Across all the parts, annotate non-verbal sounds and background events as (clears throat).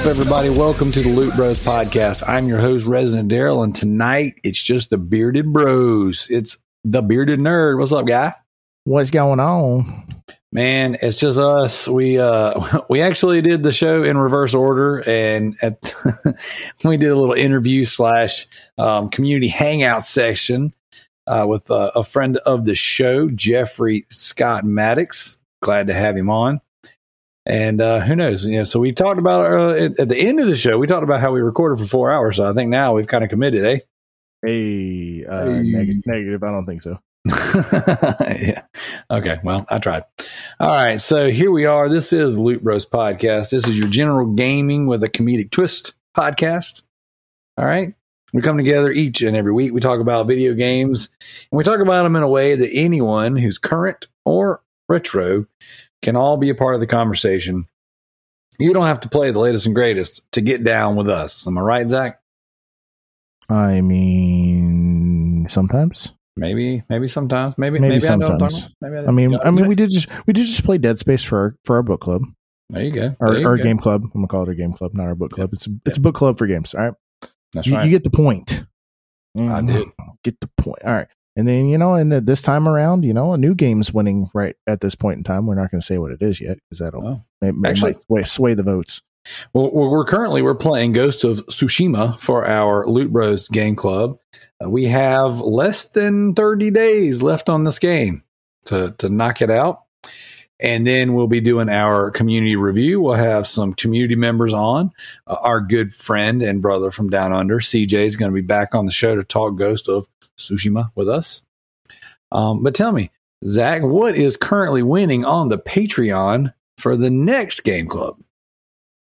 Up, everybody? Welcome to the Loot Bros podcast. I'm your host, Resident Darrell, and tonight it's just the bearded bros. It's the bearded nerd. What's up, guy? What's going on? Man, it's just us. We uh (laughs) we actually did the show in reverse order, and at (laughs) we did a little interview slash um, community hangout section uh, with uh, a friend of the show, Jeffrey Scott Maddox. Glad to have him on. And uh, who knows? You know, so we talked about uh, at, at the end of the show. We talked about how we recorded for four hours. So I think now we've kind of committed, eh? Hey, uh, Hey. neg- negative. I don't think so. (laughs) yeah. Okay. Well, I tried. All right. So here we are. This is the Loot Bros podcast. This is your general gaming with a comedic twist podcast. All right. We come together each and every week. We talk about video games and we talk about them in a way that anyone who's current or retro can all be a part of the conversation. You don't have to play the latest and greatest to get down with us. Am I right, Zach? I mean, sometimes. Maybe, maybe sometimes, maybe, Maybe maybe, I don't, sometimes. don't. Maybe I mean, I mean, we did just we did just play Dead Space for our, for our book club, there you go. our, you our go. game club. I'm gonna call it our game club, not our book club. It's a, it's a book club for games. All right, That's you, right. you get the point. I Mhm. did. get the point. All right, and then you know, and this time around, you know, a new game's winning right at this point in time. We're not going to say what it is yet because that'll Oh. Actually- might sway, sway the votes. Well, we're we're currently we're playing Ghost of Tsushima for our Loot Bros game club. Uh, we have less than thirty days left on this game to to knock it out, and then we'll be doing our community review. We'll have some community members on. Uh, our good friend and brother from down under, CJ, is going to be back on the show to talk Ghost of Tsushima with us. Um, but tell me, Zach, what is currently winning on the Patreon for the next game club?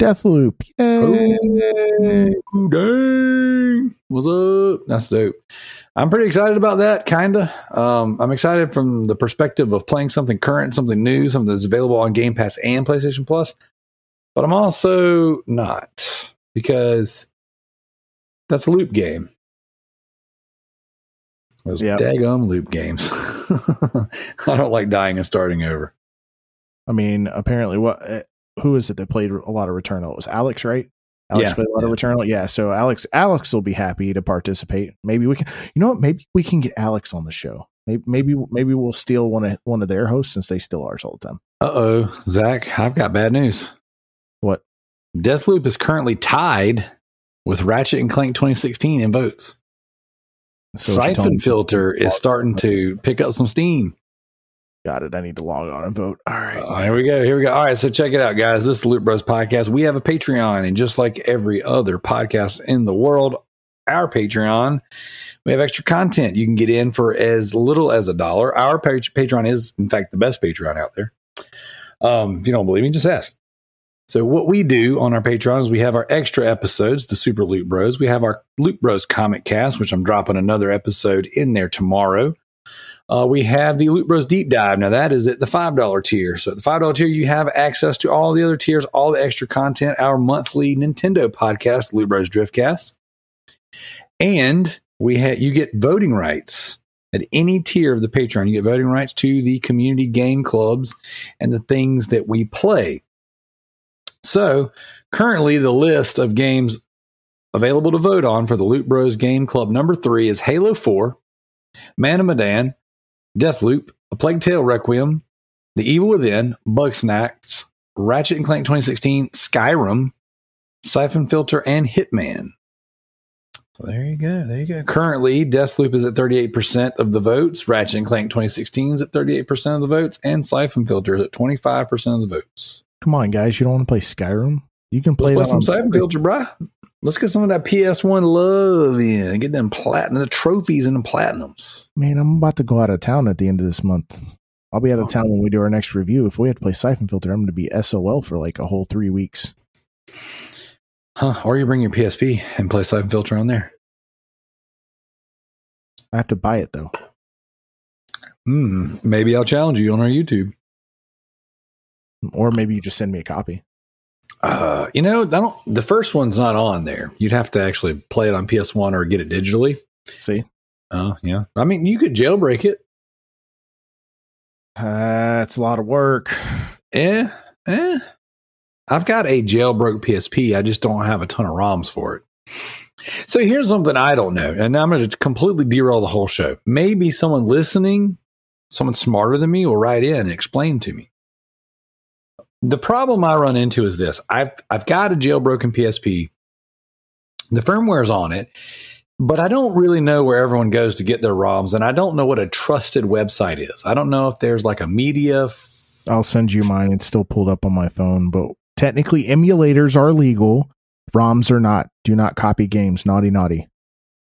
Deathloop. Yay. Oh, dang. What's up? That's dope. I'm pretty excited about that, kind of. Um, I'm excited from the perspective of playing something current, something new, something that's available on Game Pass and PlayStation Plus. But I'm also not because that's a loop game. Those Yep. daggum loop games. (laughs) I don't like dying and starting over. I mean, apparently, what? Uh, who is it that played a lot of Returnal? It was Alex, right? Alex Yeah, played a lot of. Returnal. Yeah. So Alex, Alex will be happy to participate. Maybe we can. You know what? Maybe we can get Alex on the show. Maybe maybe, maybe we'll steal one of one of their hosts since they steal ours all the time. Uh oh, Zach, I've got bad news. What? Deathloop is currently tied with Ratchet and Clank 2016 in votes. So what you're telling Siphon Filter is starting to pick up some steam. Got it. I need to log on and vote. All right. Uh, here we go. Here we go. All right. So check it out, guys. This is the Loot Bros podcast. We have a Patreon, and just like every other podcast in the world, our Patreon, we have extra content. You can get in for as little as a dollar. Our Patreon is, in fact, the best Patreon out there. Um, if you don't believe me, just ask. So what we do on our Patreon is we have our extra episodes, the Super Loot Bros. We have our Loot Bros Comic Cast, which I'm dropping another episode in there tomorrow. Uh, we have the Loot Bros Deep Dive. Now that is at the five dollar tier. So at the five dollar tier, you have access to all the other tiers, all the extra content, our monthly Nintendo podcast, Loot Bros Driftcast, and we have you get voting rights at any tier of the Patreon. You get voting rights to the community game clubs and the things that we play. So currently, the list of games available to vote on for the Loot Bros Game Club number three is Halo Four, Man of Medan, Deathloop, A Plague Tale Requiem, The Evil Within, Bugsnax, Ratchet and Clank 2016, Skyrim, Siphon Filter, and Hitman. So there you go. There you go. Currently, Deathloop is at 38% of the votes. Ratchet and Clank 2016 is at 38% of the votes. And Siphon Filter is at 25% of the votes. Come on, guys. You don't want to play Skyrim? You can Let's play, play that some on- Siphon Filter, bruh. Let's get some of that PS1 love in. Get them platinum, the trophies and the platinums. Man, I'm about to go out of town at the end of this month. I'll be out of town when we do our next review. If we have to play Siphon Filter, I'm going to be SOL for like a whole three weeks. Huh. Or you bring your PSP and play Siphon Filter on there. I have to buy it though. Hmm. Maybe I'll challenge you on our YouTube. Or maybe you just send me a copy. Uh, you know, I don't. The first one's not on there. You'd have to actually play it on PS1 or get it digitally. See? Oh, yeah. I mean, you could jailbreak it. That's a lot of work. Eh, eh. I've got a jailbroke PSP. I just don't have a ton of ROMs for it. So here's something I don't know, and I'm going to completely derail the whole show. Maybe someone listening, someone smarter than me, will write in and explain to me. The problem I run into is this: I've I've got a jailbroken PSP. The firmware's on it, but I don't really know where everyone goes to get their ROMs, and I don't know what a trusted website is. I don't know if there's like a media. F- I'll send you mine. It's still pulled up on my phone, but technically emulators are legal. ROMs are not. Do not copy games. Naughty, naughty.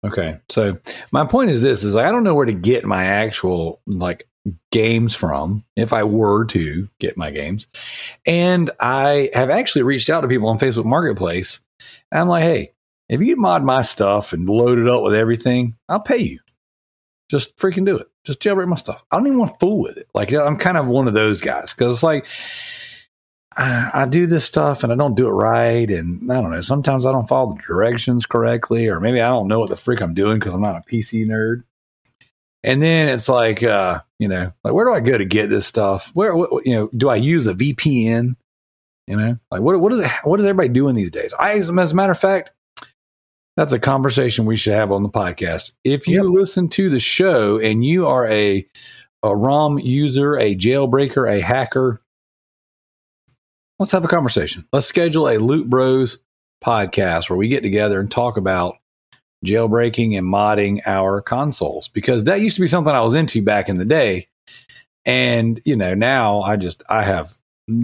Okay. So my point is this is I don't know where to get my actual like games from if I were to get my games. And I have actually reached out to people on Facebook Marketplace. And I'm like, hey, if you mod my stuff and load it up with everything, I'll pay you. Just freaking do it. Just jailbreak my stuff. I don't even want to fool with it. Like I'm kind of one of those guys because it's like I, I do this stuff and I don't do it right, and I don't know. Sometimes I don't follow the directions correctly, or maybe I don't know what the freak I'm doing because I'm not a PC nerd. And then it's like, uh, you know, like where do I go to get this stuff? Where, what, you know, do I use a VPN? You know, like what what is it, what is everybody doing these days? I, as a matter of fact, that's a conversation we should have on the podcast. If you yep. listen to the show and you are a a ROM user, a jailbreaker, a hacker, let's have a conversation. Let's schedule a Loot Bros podcast where we get together and talk about jailbreaking and modding our consoles because that used to be something I was into back in the day. And, you know, now I just, I have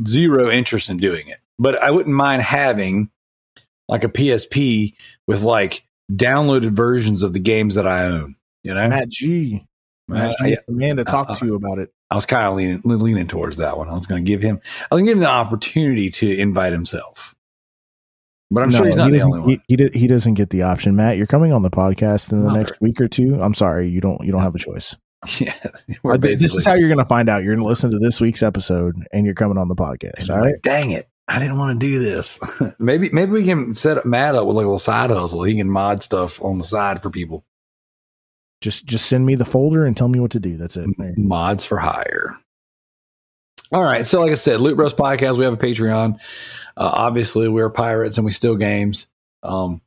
zero interest in doing it. But I wouldn't mind having like a PSP with like downloaded versions of the games that I own, you know? Matt G. Matt uh, G is the man to talk uh, to you about it. I was kind of leaning, leaning towards that one. I was going to give him, I was going to give him the opportunity to invite himself. But I'm no, sure he's not he the only one. He, he, he, doesn't get the option. Matt, you're coming on the podcast in the next week or two. I'm sorry, you don't you don't have a choice. (laughs) Yeah, this is how you're going to find out. You're going to listen to this week's episode, and you're coming on the podcast. All right. Like, Dang it! I didn't want to do this. (laughs) maybe maybe we can set Matt up with like a little side hustle. He can mod stuff on the side for people. Just just send me the folder and tell me what to do. That's it. Mods for hire. All right. So, like I said, Loot Bros Podcast, we have a Patreon. Uh, obviously, we're pirates and we steal games. Um,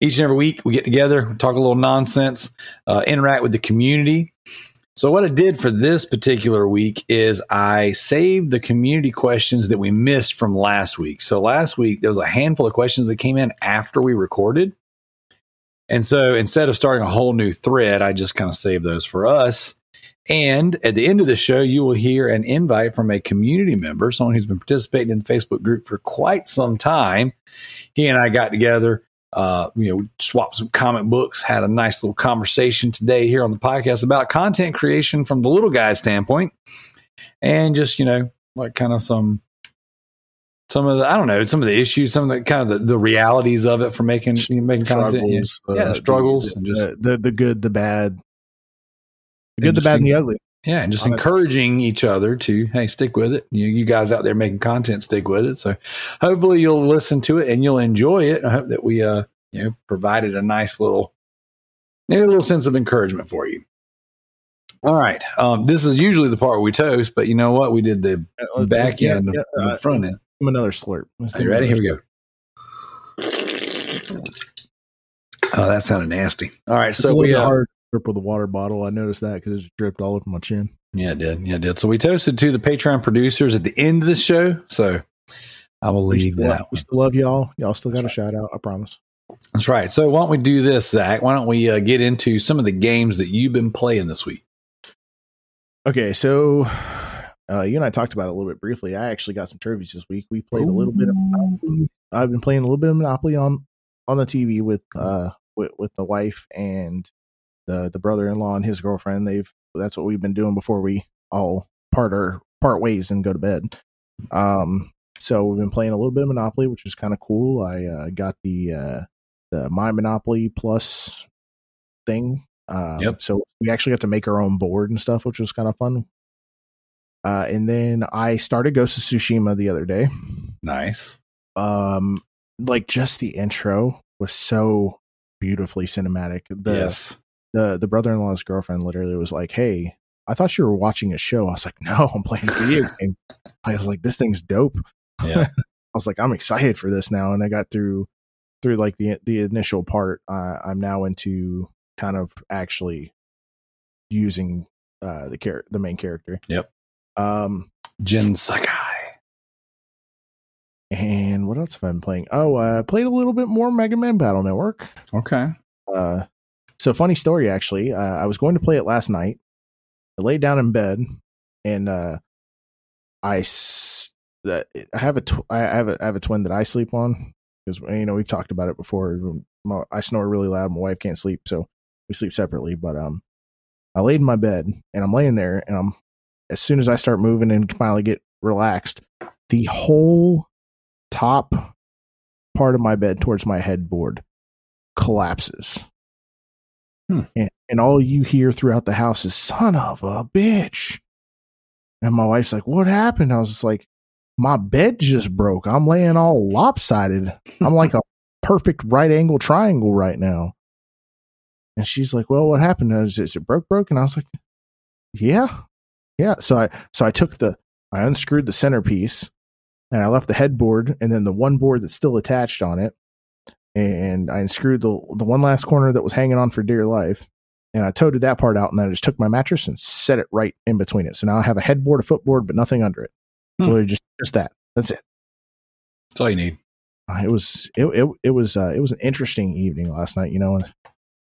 each and every week, we get together, talk a little nonsense, uh, interact with the community. So, what I did for this particular week is I saved the community questions that we missed from last week. So, last week, there was a handful of questions that came in after we recorded. And so, instead of starting a whole new thread, I just kind of saved those for us. And at the end of the show, you will hear an invite from a community member, someone who's been participating in the Facebook group for quite some time. He and I got together, uh, you know, swapped some comic books, had a nice little conversation today here on the podcast about content creation from the little guy's standpoint, and just you know, like kind of some some of the I don't know some of the issues, some of the kind of the, the realities of it for making making content. Yeah, uh, yeah the struggles the, and just the, the good, the bad, the good, the bad, and the ugly. Yeah, and just encouraging each other to hey, stick with it. You, you guys out there making content, stick with it. So hopefully you'll listen to it and you'll enjoy it. I hope that we uh you know provided a nice little maybe a little sense of encouragement for you. All right. Um, this is usually the part where we toast, but you know what? We did the uh, back yeah, end, yeah, the uh, front end. Another slurp. Are you ready? Here we go. Oh, that sounded nasty. All right, it's so we uh, hard drip with a water bottle. I noticed that because it dripped all over my chin. Yeah, it did. Yeah, it did. So we toasted to the Patreon producers at the end of the show. So I will leave that. we still love y'all. Y'all still got That's a right. shout out. I promise. That's right. So why don't we do this, Zach? Why don't we uh, get into some of the games that you've been playing this week? Okay, so uh, you and I talked about it a little bit briefly. I actually got some trophies this week. We played Ooh. a little bit of Monopoly. I've been playing a little bit of Monopoly on on the TV with uh with, with the wife and the the brother in law and his girlfriend. They've that's what we've been doing before we all part our part ways and go to bed. Um, so we've been playing a little bit of Monopoly, which is kind of cool. I uh, got the uh, the My Monopoly Plus thing. Um, yep. So we actually got to make our own board and stuff, which was kind of fun. Uh, and then I started Ghost of Tsushima the other day. Nice. Um, like just the intro was so beautifully cinematic. The, yes the the brother in law's girlfriend literally was like, "Hey, I thought you were watching a show." I was like, (laughs) "No, I'm playing a video (laughs) game." I was like, "This thing's dope." Yeah. (laughs) I was like, I'm excited for this now. And I got through through like the the initial part. Uh, I'm now into kind of actually using uh, the char- the main character. Yep. Um, Jin Sakai. and what else have I been playing? Oh, I uh, played a little bit more Mega Man Battle Network. Okay. Uh, so funny story actually. Uh, I was going to play it last night. I laid down in bed and uh, I have a tw- I have a I have a twin that I sleep on because you know we've talked about it before. My, I snore really loud. My wife can't sleep, so we sleep separately. But um, I laid in my bed and I'm laying there, and I'm as soon as I start moving and finally get relaxed, the whole top part of my bed towards my headboard collapses. Hmm. And, and all you hear throughout the house is "son of a bitch," and my wife's like, "What happened?" I was just like, "My bed just broke. I'm laying all lopsided. I'm (laughs) like a perfect right angle triangle right now." And she's like, "Well, what happened? Is, is it broke? Broke?" And I was like, "Yeah, yeah." So I so I took the I unscrewed the centerpiece and I left the headboard and then the one board that's still attached on it, and I unscrewed the the one last corner that was hanging on for dear life, and I toted that part out, and then I just took my mattress and set it right in between it. So now I have a headboard, a footboard, but nothing under it. Hmm. So just just that. That's it. That's all you need. Uh, It was it it, it was uh, it was an interesting evening last night. You know, and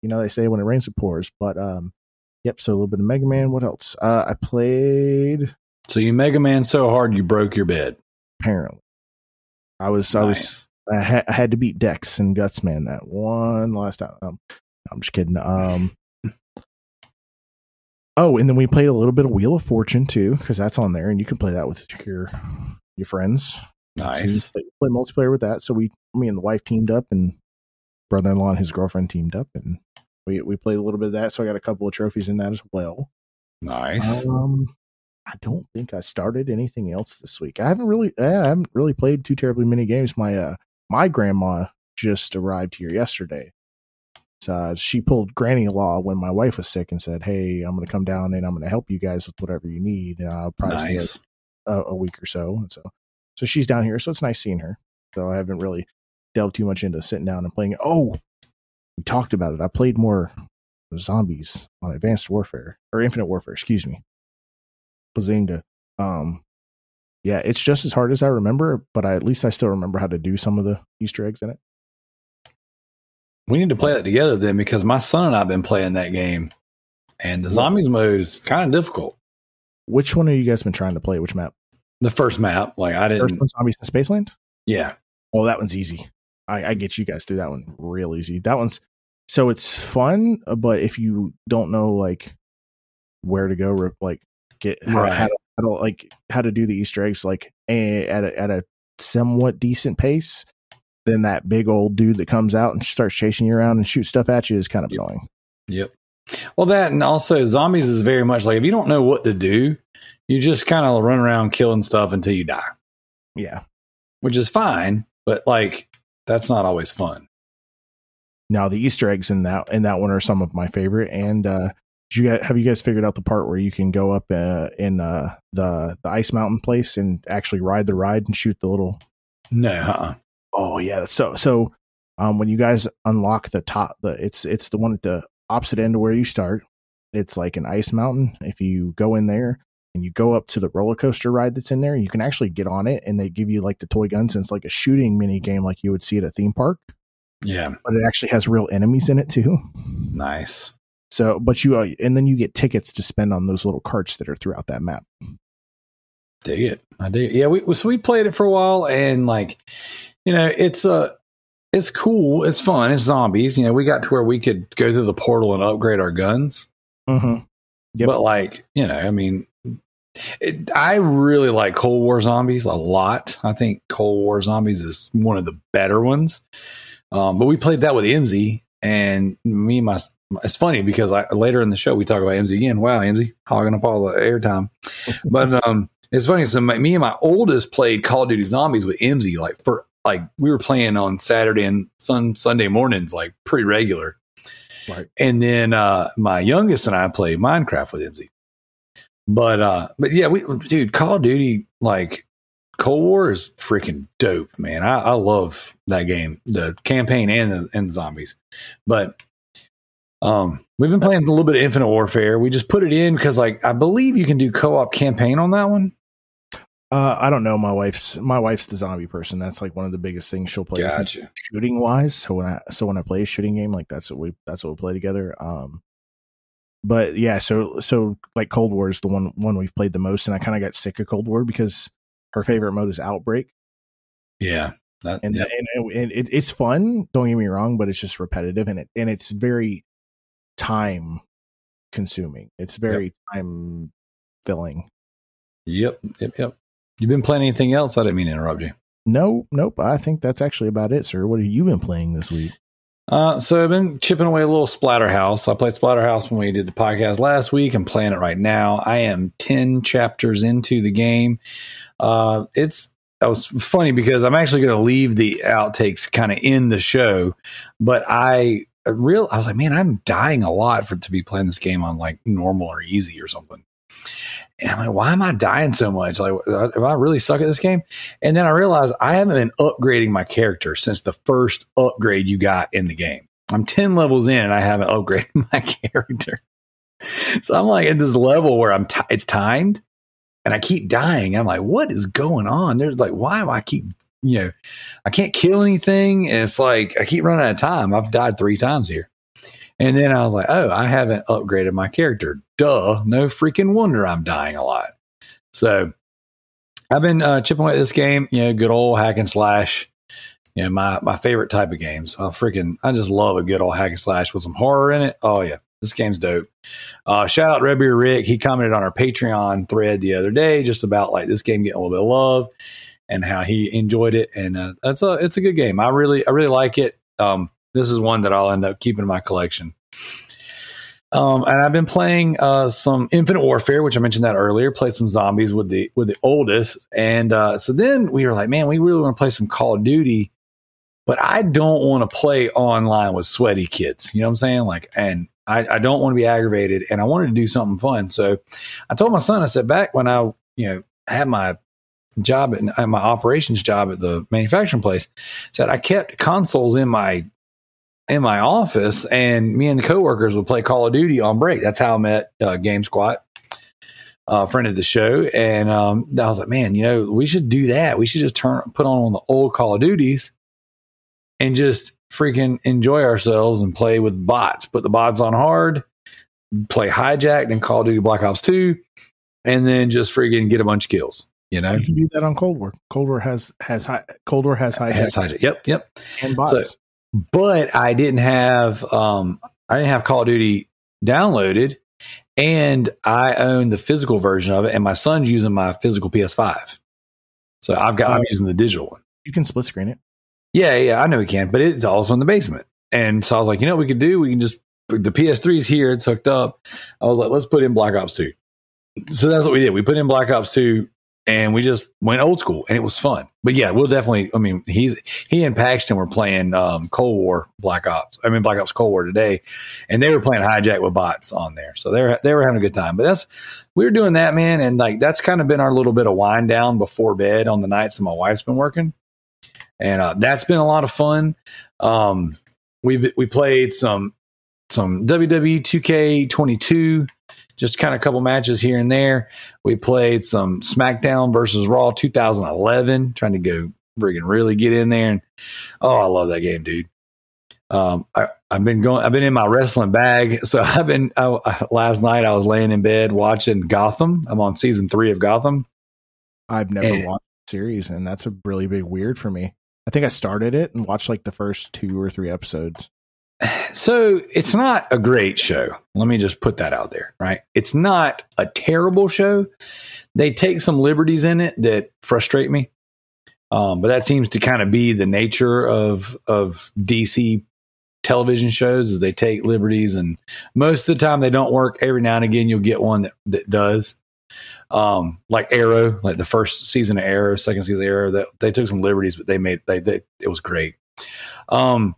you know they say when it rains it pours, but um, yep. So a little bit of Mega Man. What else? Uh, I played So you Mega Man so hard you broke your bed. apparently. I was I was Nice. I, ha- I had to beat Dex and Gutsman that one last time. Um, I'm just kidding. Um, oh, and then we played a little bit of Wheel of Fortune too, because that's on there, and you can play that with your your friends. So Nice. play, play multiplayer with that. So we, me and the wife teamed up, and brother-in-law and his girlfriend teamed up, and we we played a little bit of that. So I got a couple of trophies in that as well. Nice. Um, I don't think I started anything else this week. I haven't really, I haven't really played too terribly many games. My uh, my grandma just arrived here yesterday. So uh, she pulled granny law when my wife was sick and said, "Hey, I'm going to come down and I'm going to help you guys with whatever you need. And I'll probably stay nice. a, a week or so." And so, so she's down here, so it's nice seeing her. So I haven't really delved too much into sitting down and playing. Oh, we talked about it. I played more zombies on Advanced Warfare or Infinite Warfare, excuse me. Bazinga. Um, yeah, it's just as hard as I remember, but I, at least I still remember how to do some of the Easter eggs in it. We need to play that together then because my son and I have been playing that game and the zombies mode is kind of difficult. Which one have you guys been trying to play? Which map? The first map, like I didn't, First one, Zombies in Spaceland. yeah, Oh, that one's easy. I, I get you guys through that one real easy. That one's so it's fun, uh, but if you don't know like where to go, like get how, Right. how, to, how to like how to do the Easter eggs, like a, at a, at a somewhat decent pace, then that big old dude that comes out and starts chasing you around and shoots stuff at you is kind of Yep. annoying. Yep. Well, that and also zombies is very much like if you don't know what to do, you just kind of run around killing stuff until you die, Yeah. which is fine, but like that's not always fun. Now the Easter eggs in that in that one are some of my favorite. And uh, did you guys, have you guys figured out the part where you can go up uh, in uh, the the ice mountain place and actually ride the ride and shoot the little? No, uh-uh. Oh yeah, so so. Um, when you guys unlock the top, the it's it's the one at the opposite end of where you start. It's like an ice mountain. If you go in there and you go up to the roller coaster ride that's in there, you can actually get on it, and they give you like the toy guns. And it's like a shooting mini game, like you would see at a theme park, yeah, but it actually has real enemies in it too. nice. So, but you, uh, and then you get tickets to spend on those little carts that are throughout that map. Dig it. I dig it. Yeah, we so we played it for a while and like, you know, it's uh it's cool, it's fun, it's zombies. You know, we got to where we could go through the portal and upgrade our guns. Mm-hmm. Yep. But like, you know, I mean it, I really like Cold War zombies a lot. I think Cold War zombies is one of the better ones. Um, but we played that with MZ and me and my it's funny because I later in the show we talk about MZ again. Wow, MZ hogging up all the airtime. (laughs) but um it's funny. So my, me and my oldest played Call of Duty Zombies with MZ like for like we were playing on Saturday and sun Sunday mornings like pretty regular. Right. And then uh my youngest and I played Minecraft with MZ. But uh but yeah, we dude, Call of Duty like Cold War is freaking dope, man. I, I love that game, the campaign and the, and the zombies. But um, we've been playing a little bit of Infinite Warfare. We just put it in because, like, I believe you can do co-op campaign on that one. Uh, I don't know. My wife's my wife's the zombie person. That's like one of the biggest things she'll play. Gotcha. Shooting wise, so when I so when I play a shooting game, like that's what we that's what we play together. Um, but yeah, so so like Cold War is the one one we've played the most, and I kind of got sick of Cold War because her favorite mode is Outbreak. Yeah, that, and, yeah. and, and it, it's fun. Don't get me wrong, but it's just repetitive, and it and it's very time consuming. It's very yep. time filling. Yep, yep, yep. You've been playing anything else? I didn't mean to interrupt you. No, nope. I think that's actually about it, sir. What have you been playing this week? Uh, so I've been chipping away a little Splatterhouse. I played Splatterhouse when we did the podcast last week. I'm playing it right now. I am 10 chapters into the game. Uh, it's that was funny because I'm actually going to leave the outtakes kind of in the show, but I real I was like, man, I'm dying a lot for to be playing this game on like normal or easy or something. And I'm like, why am I dying so much? Like, am I really suck at this game? And then I realized I haven't been upgrading my character since the first upgrade you got in the game. I'm 10 levels in and I haven't upgraded (laughs) my character. So I'm like at this level where I'm t- it's timed and I keep dying. I'm like, what is going on? There's like, why do I keep, you know, I can't kill anything. And it's like, I keep running out of time. I've died three times here. And then I was like, oh, I haven't upgraded my character. Duh. No freaking wonder I'm dying a lot. So I've been uh, chipping away at this game, you know, good old hack and slash. You know, my, my favorite type of games. I freaking, I just love a good old hack and slash with some horror in it. Oh, yeah. This game's dope. Uh, shout out Red Beer Rick. He commented on our Patreon thread the other day just about like this game getting a little bit of love and how he enjoyed it. And uh, that's a it's a good game. I really I really like it. Um, this is one that I'll end up keeping in my collection. Um, and I've been playing uh, some Infinite Warfare, which I mentioned that earlier. Played some zombies with the with the oldest, and uh, so then we were like, man, we really want to play some Call of Duty, but I don't want to play online with sweaty kids. You know what I'm saying? Like, and I, I don't want to be aggravated, and I wanted to do something fun. So I told my son, I said, back when I you know had my job at my operations job at the manufacturing place, said I kept consoles in my in my office, and me and the coworkers would play Call of Duty on break. That's how I met uh, Game Squat, a uh, friend of the show, and um, I was like, man, you know, we should do that. We should just turn put on the old Call of Duties and just freaking enjoy ourselves and play with bots. Put the bots on hard, play hijacked and Call of Duty Black Ops Two, and then just freaking get a bunch of kills. You know, you can do that on Cold War. Cold War has has high, Cold War has hijacked. Has hijacked. Yep, yep. And bots. So, but I didn't have um I didn't have Call of Duty downloaded and I own the physical version of it and my son's using my physical PS5. So I've got I'm using the digital one. You can split screen it. Yeah, yeah, I know we can, but it's also in the basement. And so I was like, you know what we could do? We can just the PS3 is here, it's hooked up. I was like, let's put in Black Ops 2. So that's what we did. We put in Black Ops 2 and we just went old school and it was fun. But yeah, we'll definitely. I mean, he's he and Paxton were playing um, Cold War Black Ops. I mean, Black Ops Cold War today, and they were playing hijack with bots on there. So they were they were having a good time. But that's we were doing that, man, and like that's kind of been our little bit of wind down before bed on the nights that my wife's been working, and uh, that's been a lot of fun. Um, we we played some some WWE 2K22 just kind of a couple matches here and there. We played some SmackDown versus Raw 2011, trying to go friggin' really get in there. And oh, I love that game, dude. Um, I, have been going. I've been in my wrestling bag. (laughs) So I've been. I, last night I was laying in bed watching Gotham. I'm on season three of Gotham. I've never and, watched the series, and that's a really big weird for me. I think I started it and watched like the first two or three episodes. So it's not a great show. Let me just put that out there, right? It's not a terrible show. They take some liberties in it that frustrate me. Um, but that seems to kind of be the nature of of DC television shows is they take liberties and most of the time they don't work. Every now and again you'll get one that, that does. Um, like Arrow, like the first season of Arrow, second season of Arrow, that they took some liberties, but they made they, they it was great. Um,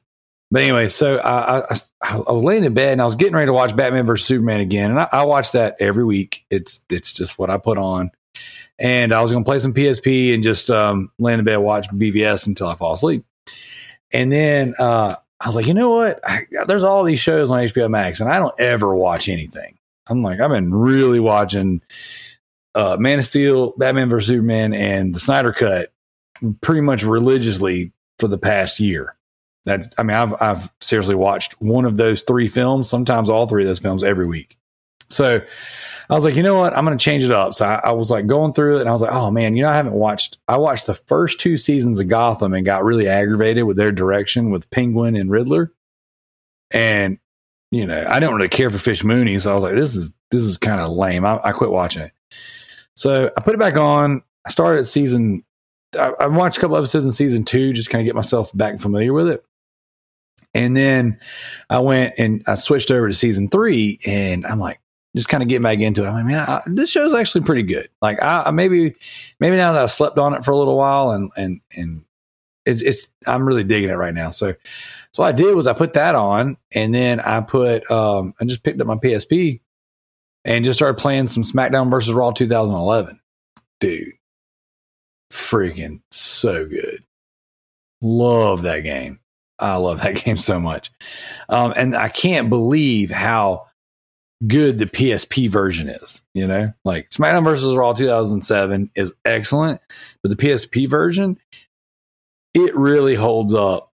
but anyway, so I, I, I, was laying in bed and I was getting ready to watch Batman versus Superman again, and I, I watch that every week. It's it's just what I put on. and I was to play some PSP and just um, lay in bed watch BVS until I fall asleep. And then uh, I was like, you know what? I, there's all these shows on HBO Max, and I don't ever watch anything. I'm like, I've been really watching uh, Man of Steel, Batman vs Superman, and the Snyder Cut pretty much religiously for the past year. That I mean, I've I've seriously watched one of those three films, sometimes all three of those films every week. So I was like, you know what? I'm going to change it up. So I, I, was like going through it and I was like, oh man, you know, I haven't watched, I watched the first two seasons of Gotham and got really aggravated with their direction with Penguin and Riddler. And, you know, I don't really care for Fish Mooney. So I was like, this is, this is kind of lame. I, I, quit watching it. So I put it back on. I started season, I, I watched a couple episodes in season two, just kind of get myself back familiar with it. And then I went and I switched over to season three and I'm like, just kind of get back into it. I'm like, man, I, this show's actually pretty good. Like, I, maybe, maybe now that I slept on it for a little while, and and and it's, it's, I'm really digging it right now. So, so what I did was I put that on, and then I put, um, I just picked up my PSP, and just started playing some SmackDown versus Raw 2011. Dude, freaking so good. Love that game. I love that (laughs) game so much. Um, and I can't believe how good the PSP version is. You know, like SmackDown versus Raw 2007 is excellent, but the PSP version, it really holds up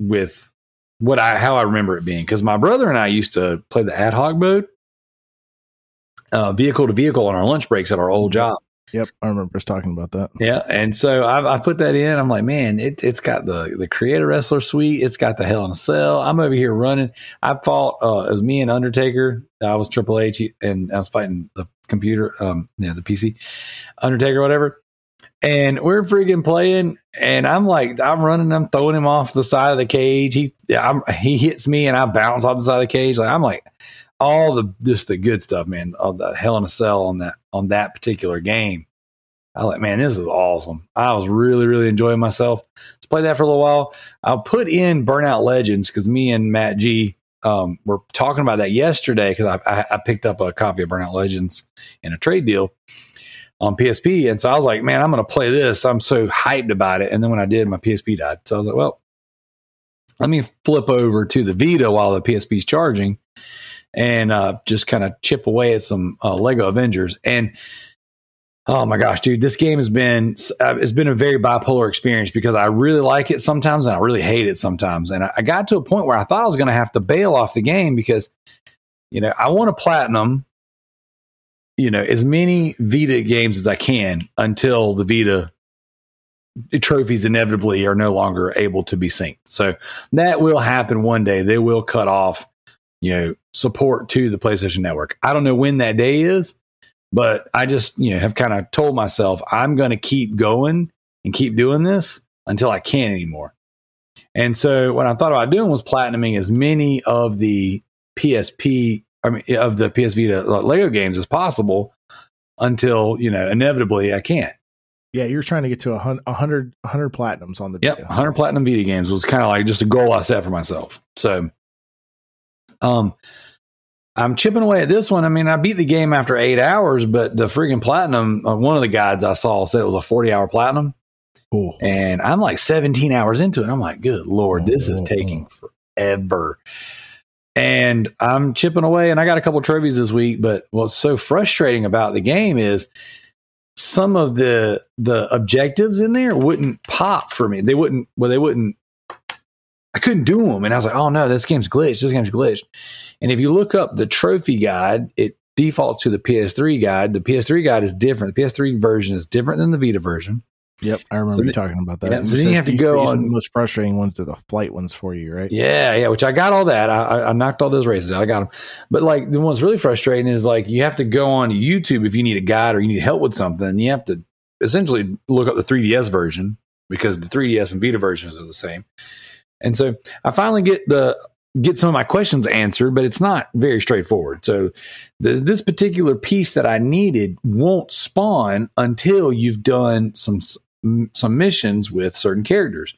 with what I how I remember it being. Because my brother and I used to play the ad hoc mode, uh, vehicle to vehicle on our lunch breaks at our old job. Yep, I remember us talking about that. Yeah, and so I, I put that in. I'm like, man, it, has got the the creator wrestler suite. It's got the Hell in a Cell. I'm over here running. I fought. Uh, it was me and Undertaker. I was Triple H, and I was fighting the computer. Um, yeah, the PC, Undertaker, whatever. And we're freaking playing, and I'm like, I'm running. I'm throwing him off the side of the cage. He, I'm, he hits me, and I bounce off the side of the cage. Like I'm like, all the just the good stuff, man. All the hell in a cell on that on that particular game. I like, man, this is awesome. I was really, really enjoying myself. Let's play that for a little while. I'll put in Burnout Legends because me and Matt G um, were talking about that yesterday because I, I, I, picked up a copy of Burnout Legends in a trade deal on PSP. And so I was like, man, I'm going to play this. I'm so hyped about it. And then when I did, my PSP died. So I was like, well, let me flip over to the Vita while the PSP is charging and uh, just kind of chip away at some uh, Lego Avengers. And oh my gosh, dude, this game has been uh, it's been a very bipolar experience because I really like it sometimes and I really hate it sometimes. And I, I got to a point where I thought I was going to have to bail off the game because you know I want a platinum you know as many Vita games as I can until the Vita trophies inevitably are no longer able to be synced. So that will happen one day. They will cut off you know, support to the PlayStation Network. I don't know when that day is, but I just, you know, have kind of told myself I'm going to keep going and keep doing this until I can't anymore. And so what I thought about doing was platinuming as many of the PSP, I mean, of the PS Vita uh, Lego games as possible until, you know, inevitably I can't. Yeah, you're trying to get to a hundred, hundred platinums on the Vita. Yep, hundred platinum Vita games was kind of like just a goal I set for myself. So um, I'm chipping away at this one. I mean, I beat the game after eight hours, but the freaking platinum, uh, one of the guides I saw said it was a 40 hour platinum. Cool. And I'm like 17 hours into it. I'm like, good Lord, this is taking forever. And I'm chipping away, and I got a couple trophies this week. But what's so frustrating about the game is some of the the objectives in there wouldn't pop for me. They wouldn't. Well, they wouldn't I couldn't do them. And I was like, oh no, this game's glitched. This game's glitched. And if you look up the trophy guide, it defaults to the PS3 guide. The PS3 guide is different. The PS3 version is different than the Vita version. Yep, I remember so you talking about that. Yeah, so then you have to go on the most frustrating ones are the flight ones for you, right? Yeah, yeah. Which I got all that. I, I knocked all those races out. I got them. But like the one's really frustrating is like you have to go on YouTube if you need a guide or you need help with something. You have to essentially look up the 3DS version because the 3DS and Vita versions are the same. And so I finally get the get some of my questions answered, but it's not very straightforward. So the, this particular piece that I needed won't spawn until you've done some some missions with certain characters.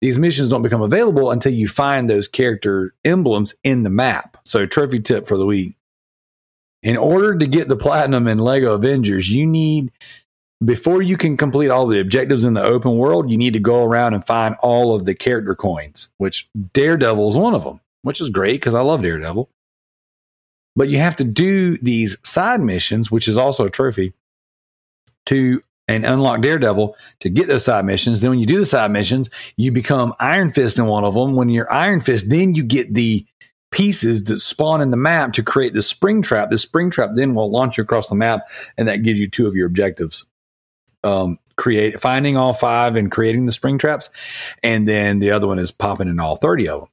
These missions don't become available until you find those character emblems in the map. So trophy tip for the week. in order to get the platinum in Lego Avengers, you need before you can complete all the objectives in the open world, you need to go around and find all of the character coins, which Daredevil is one of them, which is great because I love Daredevil. But you have to do these side missions, which is also a trophy, to and unlock Daredevil to get those side missions. Then when you do the side missions, you become Iron Fist in one of them. When you're Iron Fist, then you get the pieces that spawn in the map to create the spring trap. The spring trap then will launch you across the map, and that gives you two of your objectives. Um, create finding all five and creating the spring traps, and then the other one is popping in all thirty of them.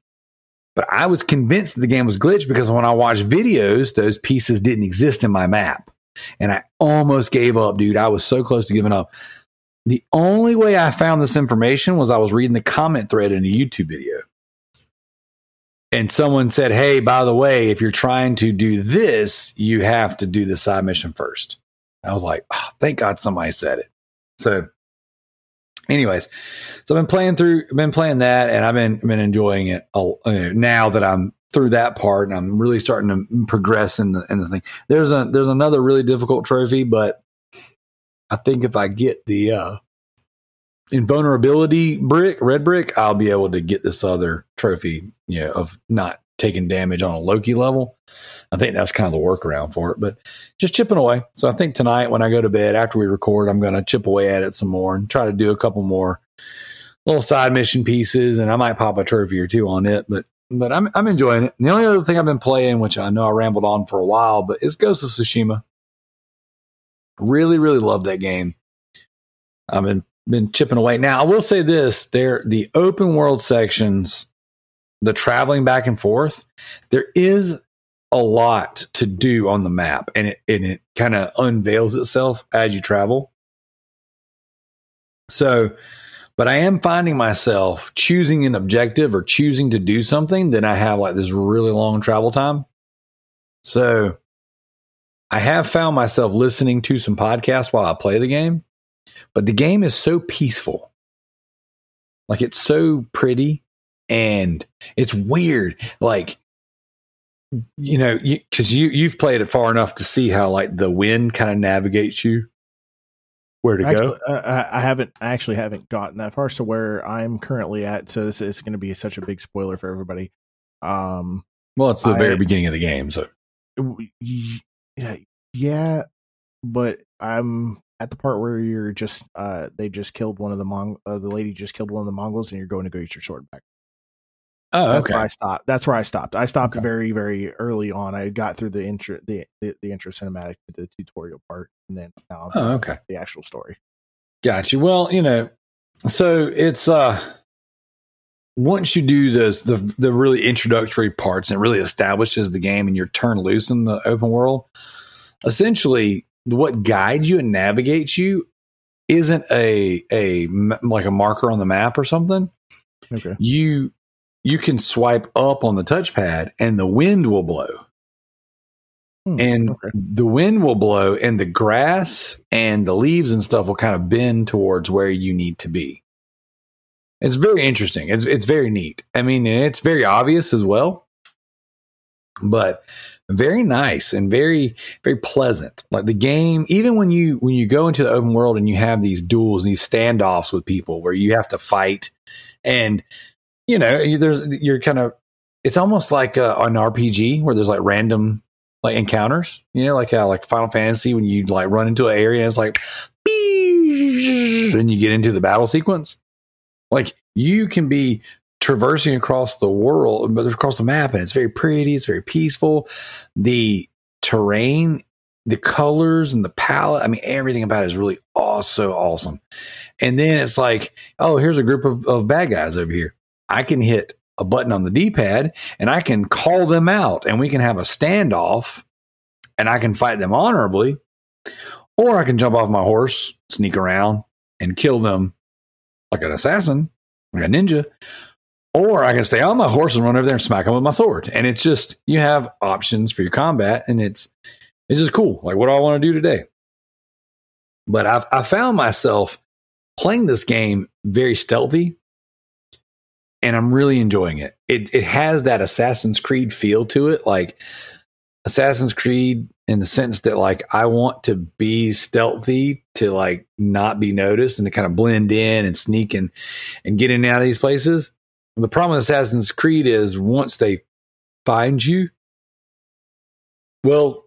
But I was convinced that the game was glitched because when I watched videos, those pieces didn't exist in my map. And I almost gave up, dude. I was so close to giving up. The only way I found this information was I was reading the comment thread in a YouTube video. And someone said, Hey, by the way, if you're trying to do this, you have to do the side mission first. I was like, oh, thank God somebody said it. So, anyways, so I've been playing through, I've been playing that, and I've been been enjoying it uh, now that I'm through that part, and I'm really starting to progress in the in the thing. There's a there's another really difficult trophy, but I think if I get the uh, invulnerability brick, red brick, I'll be able to get this other trophy, you know, of not taking damage on a Loki level. I think that's kind of the workaround for it, but just chipping away. So I think tonight when I go to bed after we record, I'm going to chip away at it some more and try to do a couple more little side mission pieces, and I might pop a trophy or two on it. But but I'm I'm enjoying it. the only other thing I've been playing, which I know I rambled on for a while, but is Ghost of Tsushima. Really, really love that game. I've been been chipping away. Now I will say this: there the open world sections, the traveling back and forth, there is a lot to do on the map, and it and it kind of unveils itself as you travel. So but I am finding myself choosing an objective or choosing to do something, then I have like this really long travel time. So I have found myself listening to some podcasts while I play the game, but the game is so peaceful. Like it's so pretty and it's weird. Like, you know, because you, you, you've played it far enough to see how like the wind kind of navigates you where to actually, go? Uh, I haven't I actually haven't gotten that far. So where I'm currently at, so this is going to be such a big spoiler for everybody. Um, well, it's the I, very beginning of the game, so yeah, yeah, but I'm at the part where you're just uh they just killed one of the Mong uh, the lady just killed one of the Mongols, and you're going to go get your sword back. Oh, that's okay. where I stopped. That's where I stopped. I stopped okay. very, very early on. I got through the intro, the, the, the intro cinematic, the tutorial part, and then now I'm oh, okay. The actual story. Got you. Well, you know, so it's uh once you do those the the really introductory parts and really establishes the game and you're turned loose in the open world, essentially what guides you and navigates you isn't a a like a marker on the map or something. Okay. You you can swipe up on the touchpad and the wind will blow. Hmm, and okay. the wind will blow and the grass and the leaves and stuff will kind of bend towards where you need to be. It's very interesting. It's it's very neat. I mean, it's very obvious as well. But very nice and very very pleasant. Like the game, even when you when you go into the open world and you have these duels, these standoffs with people where you have to fight and you know, there's you're kind of it's almost like a, an RPG where there's like random like encounters. You know, like how like Final Fantasy when you like run into an area, it's like and you get into the battle sequence. Like you can be traversing across the world, but across the map, and it's very pretty. It's very peaceful. The terrain, the colors, and the palette. I mean, everything about it is really also awesome. And then it's like, oh, here's a group of, of bad guys over here. I can hit a button on the D pad and I can call them out and we can have a standoff and I can fight them honorably. Or I can jump off my horse, sneak around, and kill them like an assassin, like a ninja. Or I can stay on my horse and run over there and smack them with my sword. And it's just you have options for your combat, and it's it's just cool. Like what do I want to do today? But I've I found myself playing this game very stealthy and I'm really enjoying it. It it has that Assassin's Creed feel to it. Like Assassin's Creed in the sense that like I want to be stealthy to like not be noticed and to kind of blend in and sneak and and get in and out of these places. The problem with Assassin's Creed is once they find you, well,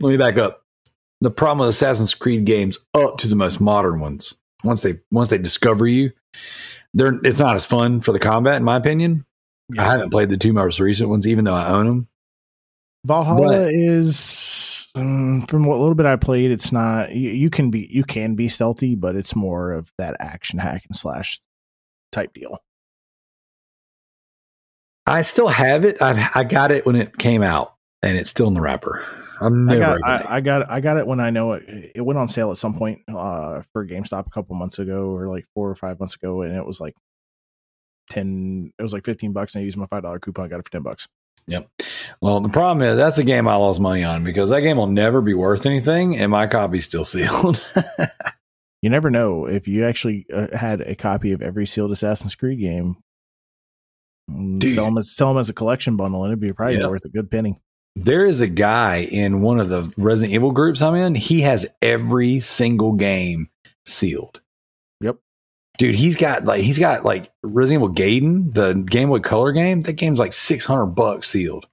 let me back up. The problem with Assassin's Creed games up to the most modern ones, once they once they discover you, they're it's not as fun for the combat, in my opinion. I haven't played the two most recent ones, even though I own them. Valhalla But- is um, from what little bit I played. It's not you, you can be you can be stealthy, but it's more of that action hack and slash type deal. I still have it. I've I got it when it came out, and it's still in the wrapper. I'm I got it. I, I got I got it when I know it. It went on sale at some point uh, for GameStop a couple months ago, or like four or five months ago, and it was like ten. It was like fifteen bucks, and I used my five dollar coupon. I got it for ten bucks. Yep. Well, the problem is that's a game I lost money on because that game will never be worth anything, and my copy's still (laughs) sealed. You never know if you actually uh, had a copy of every sealed Assassin's Creed game. mm, Dude. Sell them, as, sell them as a collection bundle, and it'd be probably Yep. worth a good penny. There is a guy in one of the Resident Evil groups I'm in. He has every single game sealed. Yep. Dude, he's got like he's got like Resident Evil Gaiden, the Game Boy Color game. That game's like six hundred bucks sealed.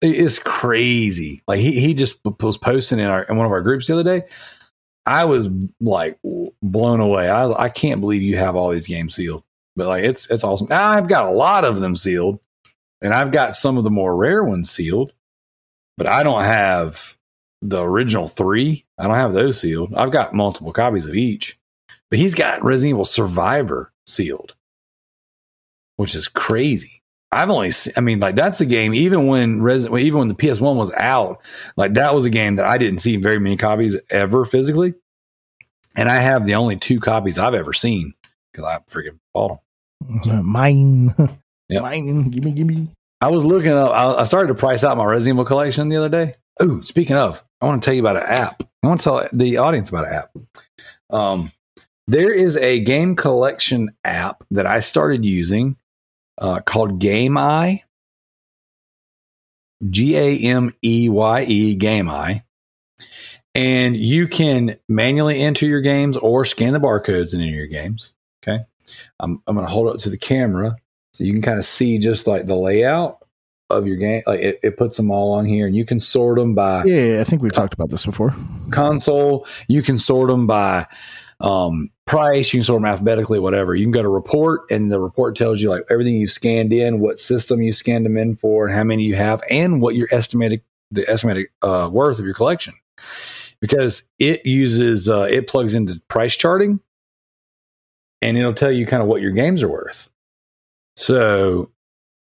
It's crazy. Like he he just was posting in our in one of our groups the other day. I was like blown away. I I can't believe you have all these games sealed. But like it's it's awesome. I've got a lot of them sealed, and I've got some of the more rare ones sealed. But I don't have the original three. I don't have those sealed. I've got multiple copies of each. But he's got Resident Evil Survivor sealed, which is crazy. I've only, se- I mean, like that's a game. Even when Resident, even when the PS One was out, like that was a game that I didn't see very many copies ever physically, and I have the only two copies I've ever seen because I freaking bought them. (laughs) Mine, (laughs) Yep. mine, gimme, gimme. I was looking up. I, I started to price out my Resident Evil collection the other day. Oh, speaking of, I want to tell you about an app. I want to tell the audience about an app. Um, there is a game collection app that I started using uh, called Game Eye. G A M E Y E Game Eye. And you can manually enter your games or scan the barcodes enter your games. Okay. I'm, I'm going to hold up to the camera so you can kind of see just like the layout of your game. Like it, it puts them all on here and you can sort them by Yeah, I think we've talked about this before. console. You can sort them by um, price. You can sort them alphabetically, whatever. You can go to report, and the report tells you like everything you scanned in, what system you scanned them in for, and how many you have, and what your estimated the estimated uh, worth of your collection. Because it uses uh, it plugs into price charting, and it'll tell you kind of what your games are worth. So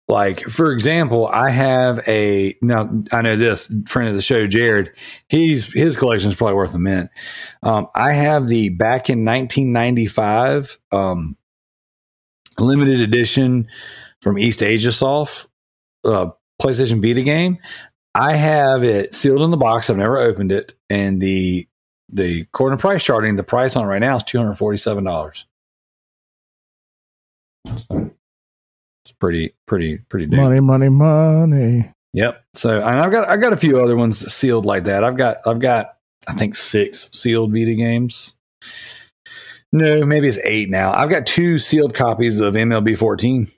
like for example, I have a now I know this friend of the show, Jared. He's his collection is probably worth a mint. Um, I have the back in 1995 um, limited edition from Eastasiasoft uh, PlayStation Vita game. I have it sealed in the box. I've never opened it, and the the to price charting, the price on it right now is two hundred forty seven dollars. Pretty pretty pretty dude. Money, money, money. Yep. So and I've got i've got a few other ones sealed like that. I've got I've got I think six sealed Vita games. No, maybe it's eight now. I've got two sealed copies of MLB 14.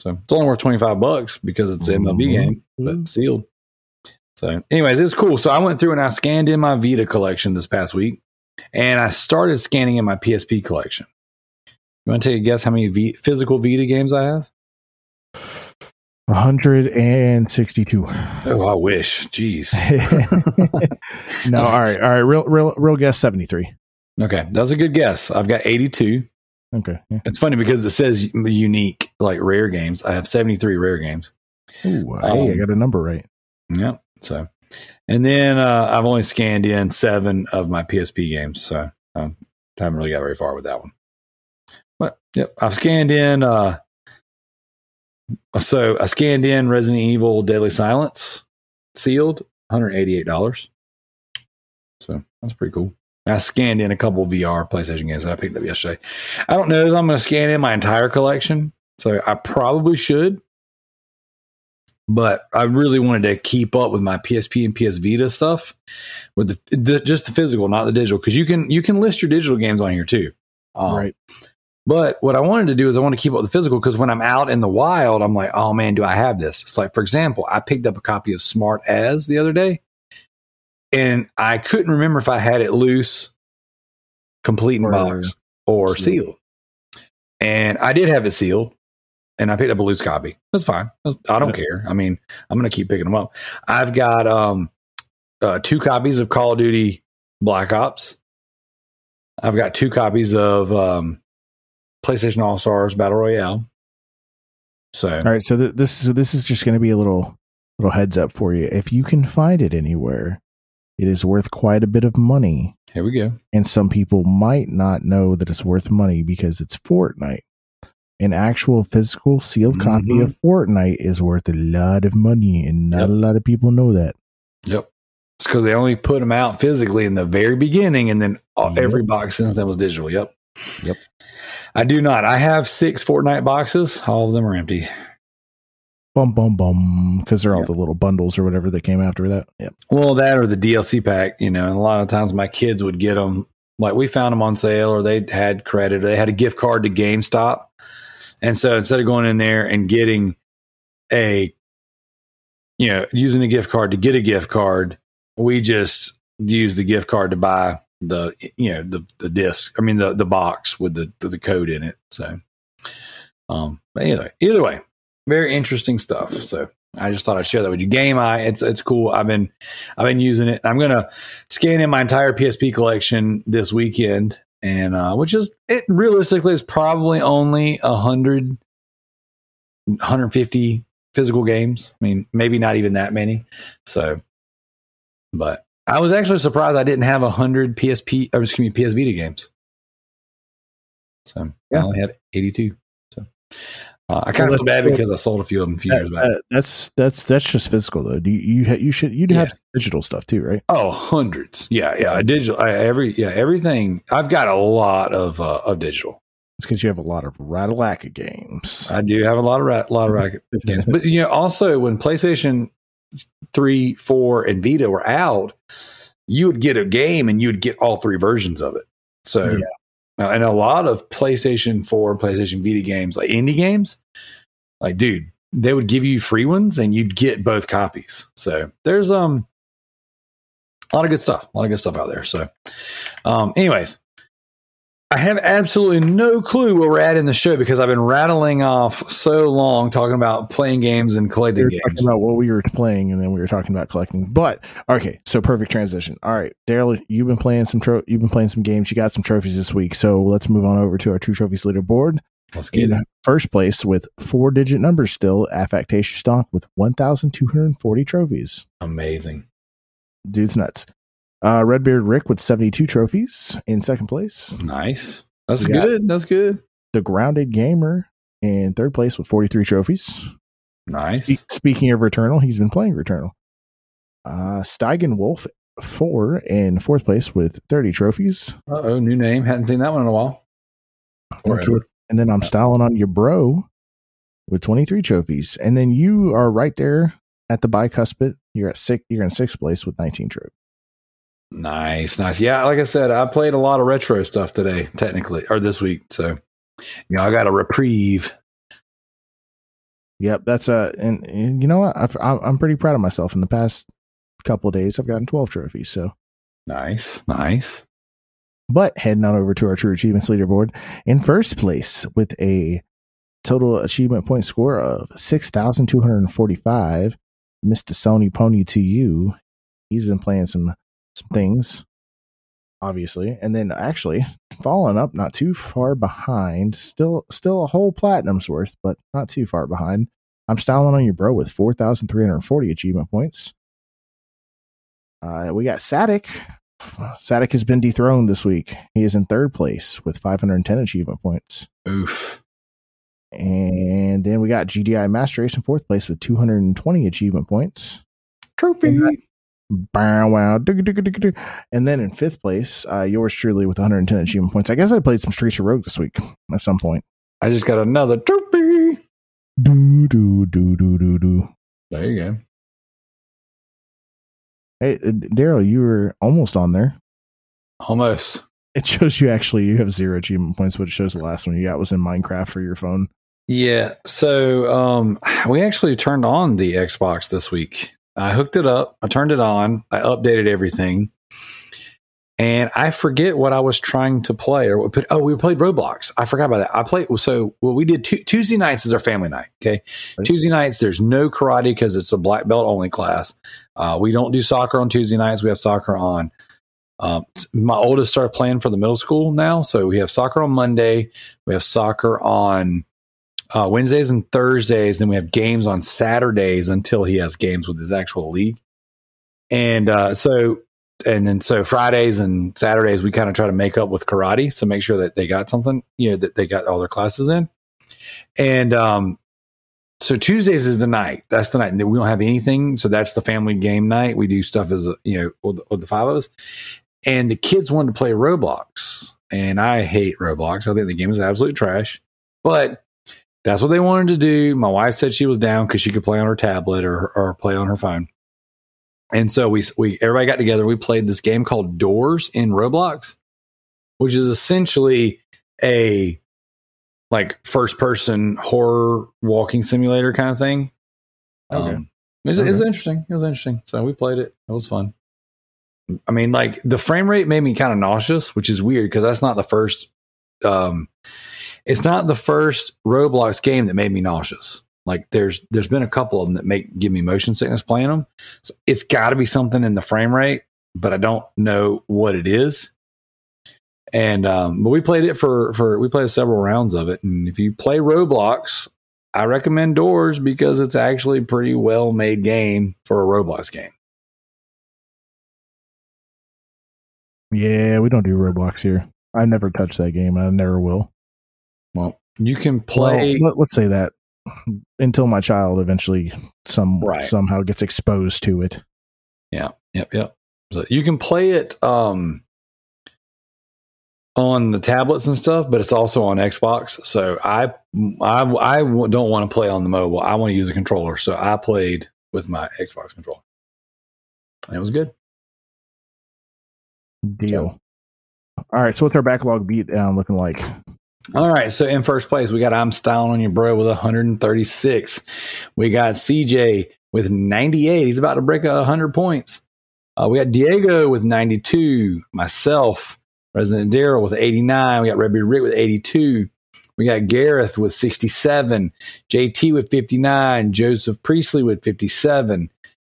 So it's only worth 25 bucks because it's an MLB Mhm. game, but sealed. So, anyways, it's cool. So I went through and I scanned in my Vita collection this past week, and I started scanning in my PSP collection. You want to take a guess how many v- physical Vita games I have? 162. Oh, I wish. Jeez. (laughs) (laughs) no, all right, all right. Real, real, real guess 73. Okay, that's a good guess. I've got 82. Okay. Yeah. It's funny because it says unique, like rare games. I have 73 rare games. Ooh, hey, I Um, got a number right. Yeah. So, and then uh, I've only scanned in seven of my PSP games. So, um, haven't really got very far with that one. Yep, I've scanned in. Uh, so, I scanned in Resident Evil Deadly Silence sealed, $188. So, that's pretty cool. I scanned in a couple VR PlayStation games that I picked up yesterday. I don't know if I'm going to scan in my entire collection, so I probably should. but I really wanted to keep up with my PSP and PS Vita stuff with the, the just the physical, not the digital, because you can you can list your digital games on here too. Um, right. But what I wanted to do is I want to keep up with the physical because when I'm out in the wild, I'm like, oh man, do I have this? It's like, for example, I picked up a copy of Smart As the other day, and I couldn't remember if I had it loose, complete in Or box, or sealed. sealed. And I did have it sealed, and I picked up a loose copy. That's fine. That's- I don't Okay. care. I mean, I'm going to keep picking them up. I've got um, uh, two copies of Call of Duty Black Ops. I've got two copies of um, PlayStation All Stars Battle Royale. So All right, so th- this is this is just going to be a little little heads up for you. If you can find it anywhere, it is worth quite a bit of money, here we go. and some people might not know that it's worth money because it's Fortnite. An actual physical sealed copy Mhm. of Fortnite is worth a lot of money, and not Yep. a lot of people know that. Yep. It's because they only put them out physically in the very beginning, and then all, Yep. every box since then was digital. Yep. Yep. I do not. I have six Fortnite boxes. All of them are empty. Bum bum bum, because they're all Yep. the little bundles or whatever that came after that. Yep. Well, that or the DLC pack, you know, and a lot of times my kids would get them. Like we found them on sale, or they had credit, or they had a gift card to GameStop, and so instead of going in there and getting a, you know, using a gift card to get a gift card, we just use the gift card to buy the, you know, the the disc. I mean, the the box with the the code in it. So, um, but anyway, either way, very interesting stuff. So I just thought I'd share that with you. Game Eye, it's it's cool. I've been I've been using it. I'm gonna scan in my entire PSP collection this weekend, and uh, which is it realistically is probably only a hundred, 150 physical games. I mean, maybe not even that many. So, but I was actually surprised I didn't have a hundred PSP or excuse me PS Vita games. So I only had 82. So uh, I kind Well, of feel bad because I sold a few of them a few That- years back. that- that's that's that's just physical though. Do you you, ha- you should you'd have digital stuff too, right? Oh, hundreds. Yeah, yeah. Digital. I, every yeah, everything. I've got a lot of uh, of digital. It's because you have a lot of Ratalaika games. I do have a lot of ra- lot of racket games, but you know, also when PlayStation three, four, and Vita were out, you would get a game and you'd get all three versions of it. So, Yeah. uh, and a lot of PlayStation four, and PlayStation Vita games, like indie games, like dude, they would give you free ones and you'd get both copies. So there's um a lot of good stuff, a lot of good stuff out there. So, um, anyways, I have absolutely no clue where we're at in the show because I've been rattling off so long talking about playing games and we collecting were games. talking about what we were playing, and then we were talking about collecting. But okay, so perfect transition. All right, Darrell, you've been playing some tro- you've been playing some games. You got some trophies this week, so let's move on over to our True Trophies leaderboard. Let's get In it. first place with four digit numbers still, Affectation Stock with one thousand two hundred forty trophies. Amazing. Dude's nuts. Uh, Redbeard Rick with seventy two trophies in second place. Nice. That's We good. That's good. The Grounded Gamer in third place with forty three trophies. Nice. Spe- Speaking of Returnal, he's been playing Returnal. Uh, Steigen Wolf four in fourth place with thirty trophies. Uh oh, new name. Hadn't seen that one in a while. And then I'm styling on your bro with twenty three trophies. And then you are right there at the bicuspid. You're at six. You're in sixth place with nineteen trophies. Nice, nice. Yeah, like I said, I played a lot of retro stuff today, technically, or this week. So, you know, I got a reprieve. Yep, that's a and, and you know what? I've, I'm I'm pretty proud of myself. In the past couple of days, I've gotten twelve trophies. So, Nice, nice. but heading on over to our True Achievements leaderboard in first place with a total achievement point score of six thousand two hundred and forty-five. Mr. Sony Pony to you. He's been playing some some things, obviously, and then actually falling up not too far behind. Still, still a whole platinum's worth, but not too far behind. I'm styling on your bro with four thousand three hundred forty achievement points. Uh, we got Sadik. Sadik has been dethroned this week. He is in third place with 510 achievement points. Oof. And then we got GDI Master Race in fourth place with 220 achievement points. Trophy. Bow wow. And then in fifth place, uh, yours truly with 110 achievement points. I guess I played some Streets of Rogue this week at some point. I just got another trophy. Do, do, do, do, do, do. There you go. Hey, uh, Darrell, you were almost on there. Almost. It shows you actually you have zero achievement points, but it shows the last one you got was in Minecraft for your phone. Yeah. So um, we actually turned on the Xbox this week. I hooked it up. I turned it on. I updated everything. And I forget what I was trying to play or what, oh, we played Roblox. I forgot about that. I played, so what we did t- Tuesday nights is our family night. Okay. Right. Tuesday nights, there's no karate because it's a black belt only class. Uh, we don't do soccer on Tuesday nights. We have soccer on. Um, my oldest started playing for the middle school now. So we have soccer on Monday. We have soccer on uh, Wednesdays and Thursdays. Then we have games on Saturdays until he has games with his actual league. And uh, so, and then so Fridays and Saturdays, we kind of try to make up with karate. So make sure that they got something, you know, that they got all their classes in. And um, so Tuesdays is the night. That's the night. We don't have anything. So that's the family game night. We do stuff as, a, you know, with, with the five of us. And the kids wanted to play Roblox. And I hate Roblox. I think the game is absolute trash. But that's what they wanted to do. My wife said she was down because she could play on her tablet or, or play on her phone. And so we, we, everybody got together. We played this game called Doors in Roblox, which is essentially a like first person horror walking simulator kind of thing. Okay. Um, it was, okay. it was interesting. It was interesting. So we played it. It was fun. I mean, like the frame rate made me kind of nauseous, which is weird because that's not the first um, it's not the first Roblox game that made me nauseous. Like there's there's been a couple of them that make give me motion sickness playing them. So it's got to be something in the frame rate, but I don't know what it is. And um, but we played it for for we played several rounds of it. And if you play Roblox, I recommend Doors because it's actually a pretty well made game for a Roblox game. Yeah, we don't do Roblox here. I never touched that game. I never will. Well, you can play. Well, let, us say that until my child eventually some right. somehow gets exposed to it. Yeah. Yep. Yep. So you can play it um, on the tablets and stuff, but it's also on Xbox. So I I I don't want to play on the mobile. I want to use a controller. So I played with my Xbox controller, and it was good. Deal. All right. So what's our backlog beat down looking like? All right, so in first place, we got I'm Styling on You Bro with 136. We got CJ with 98. He's about to break 100 points. Uh, we got Diego with 92. Myself, Resident Darrell with 89. We got Rebby Rick with 82. We got Gareth with 67. JT with 59. Joseph Priestley with 57.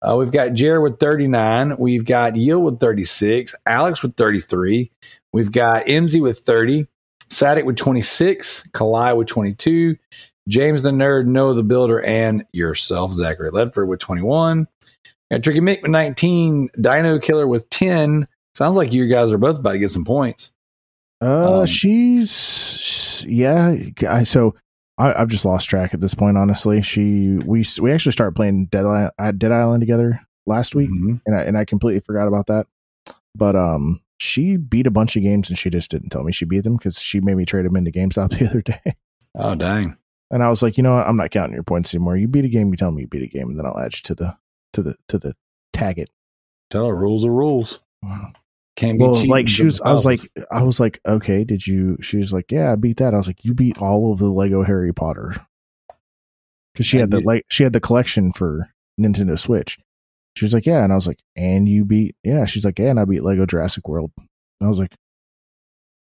Uh, we've got Jared with 39. We've got Yield with 36. Alex with 33. We've got MZ with 30. Sadik with 26, Kalai with 22, James the Nerd, Noah the Builder, and yourself, Zachary Ledford with 21. Got Tricky Mick with 19, Dino Killer with 10. Sounds like you guys are both about to get some points. Uh, um, she's yeah. I, so I, have just lost track at this point. Honestly, she we we actually started playing Dead Island, Dead Island together last week, mm-hmm. and I and I completely forgot about that. But um, she beat a bunch of games and she just didn't tell me she beat them because she made me trade them into GameStop (laughs) the other day. Oh dang! And I was like, you know what? I'm not counting your points anymore. You beat a game, you tell me you beat a game, and then I'll add you to the to the to the tag it. Tell her rules are rules. Can't be well, like she was. I was like, I was like, okay, did you? She was like, yeah, I beat that. I was like, you beat all of the Lego Harry Potter because she I had the like she had the collection for Nintendo Switch. She was like, yeah. And I was like, and you beat, yeah. She's like, yeah. And I beat Lego Jurassic World. And I was like,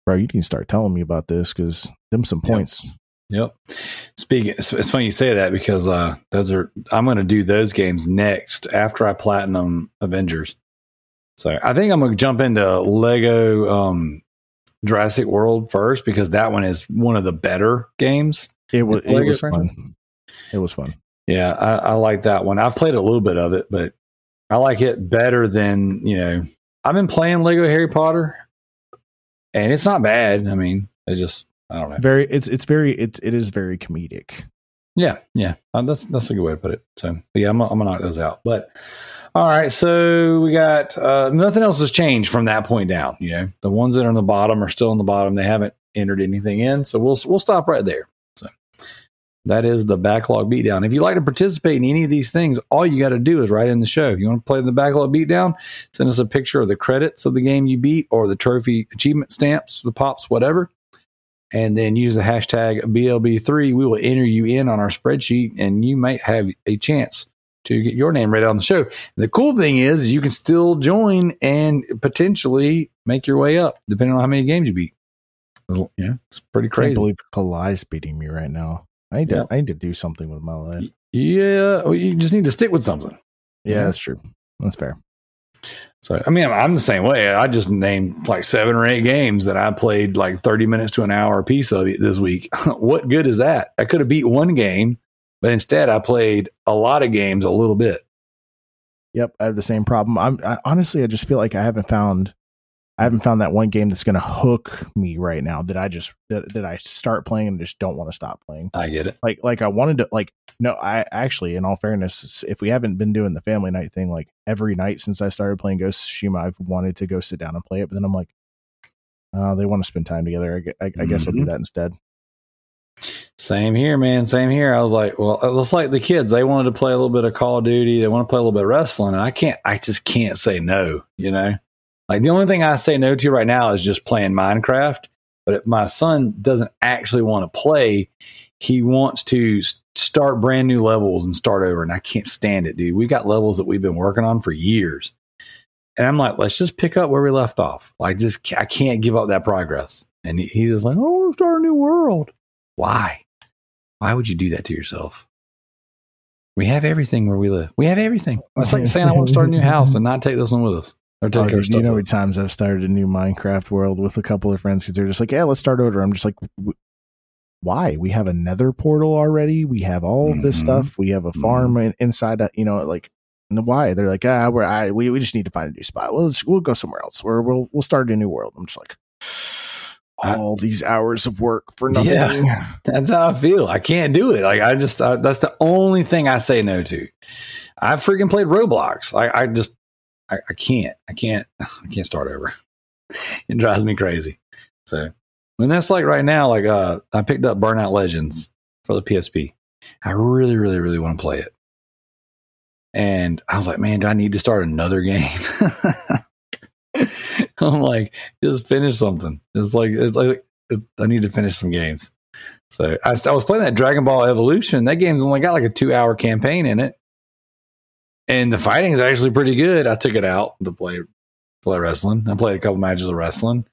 bro, you can start telling me about this because them some points. Yep. yep. Speaking, it's, it's, funny you say that because uh, those are, I'm going to do those games next after I platinum Avengers. So I think I'm going to jump into Lego um, Jurassic World first because that one is one of the better games. It was, it was fun. It was fun. Yeah, I, I like that one. I've played a little bit of it, but I like it better than, you know, I've been playing Lego Harry Potter and it's not bad. I mean, it's just, I don't know. Very, it's, it's very, it's, it is very comedic. Yeah. Yeah. Uh, that's, that's a good way to put it. So, yeah, I'm, I'm going to knock those out. But, all right. So we got, uh, nothing else has changed from that point down. You know, the ones that are on the bottom are still on the bottom. They haven't entered anything in. So we'll, we'll stop right there. That is the backlog beatdown. If you like to participate in any of these things, all you got to do is write in the show. If you want to play the backlog beatdown, send us a picture of the credits of the game you beat or the trophy achievement stamps, the pops, whatever. And then use the hashtag BLB3. We will enter you in on our spreadsheet and you might have a chance to get your name read on the show. And the cool thing is, you can still join and potentially make your way up depending on how many games you beat. Yeah, it's pretty I can't crazy. believe Kalai's beating me right now. I need to I need to do something with my life. Yeah, well, you just need to stick with something. Yeah, Yeah. that's true. That's fair. So, I mean, I'm the same way. I just named like seven or eight games that I played like 30 minutes to an hour a piece of this week. (laughs) what good is that? I could have beat one game, but instead I played a lot of games a little bit. Yep, I have the same problem. I'm I, honestly, I just feel like I haven't found, I haven't found that one game that's going to hook me right now. That I just that, that I start playing and just don't want to stop playing. I get it. Like like I wanted to like no, I actually, in all fairness, if we haven't been doing the family night thing like every night since I started playing Ghost of Tsushima, I've wanted to go sit down and play it, but then I'm like, oh, they want to spend time together. I, I, I guess I'll do Mhm. that instead. Same here, man. Same here. I was like, well, it's like the kids. They wanted to play a little bit of Call of Duty. They want to play a little bit of wrestling, and I can't. I just can't say no. You know, like the only thing I say no to right now is just playing Minecraft. But if my son doesn't actually want to play, he wants to start brand new levels and start over, and I can't stand it, dude. We've got levels that we've been working on for years, and I'm like, let's just pick up where we left off. Like, just I can't give up that progress. And he's just like, oh, start a new world. Why? Why would you do that to yourself? We have everything where we live. We have everything. It's like saying I want to start a new house and not take this one with us. Or take Oh, our dude, stuff you know many times I've started a new Minecraft world with a couple of friends because they're just like, yeah, let's start over. I'm just like, why? We have a nether portal already. We have all of this Mhm. stuff. We have a farm in, inside, a, you know, like, and why? They're like, ah, we're, I, we, we just need to find a new spot. Well, let's, we'll go somewhere else or we'll, we'll start a new world. I'm just like, all these hours of work for (laughs) Yeah. nothing. (laughs) That's how I feel. I can't do it. Like I just I, that's the only thing I say no to. I freaking played Roblox. I, I just I, I can't. I can't. (sighs) I can't start over. (laughs) It drives me crazy. So and that's like right now. Like uh, I picked up Burnout Legends for the PSP. I really, really, really want to play it. And I was like, man, do I need to start another game? (laughs) I'm like, just finish something. Just like it's like I need to finish some games. So I, I was playing that Dragon Ball Evolution. That game's only got like a two hour campaign in it, and the fighting is actually pretty good. I took it out to play play wrestling. I played a couple matches of wrestling,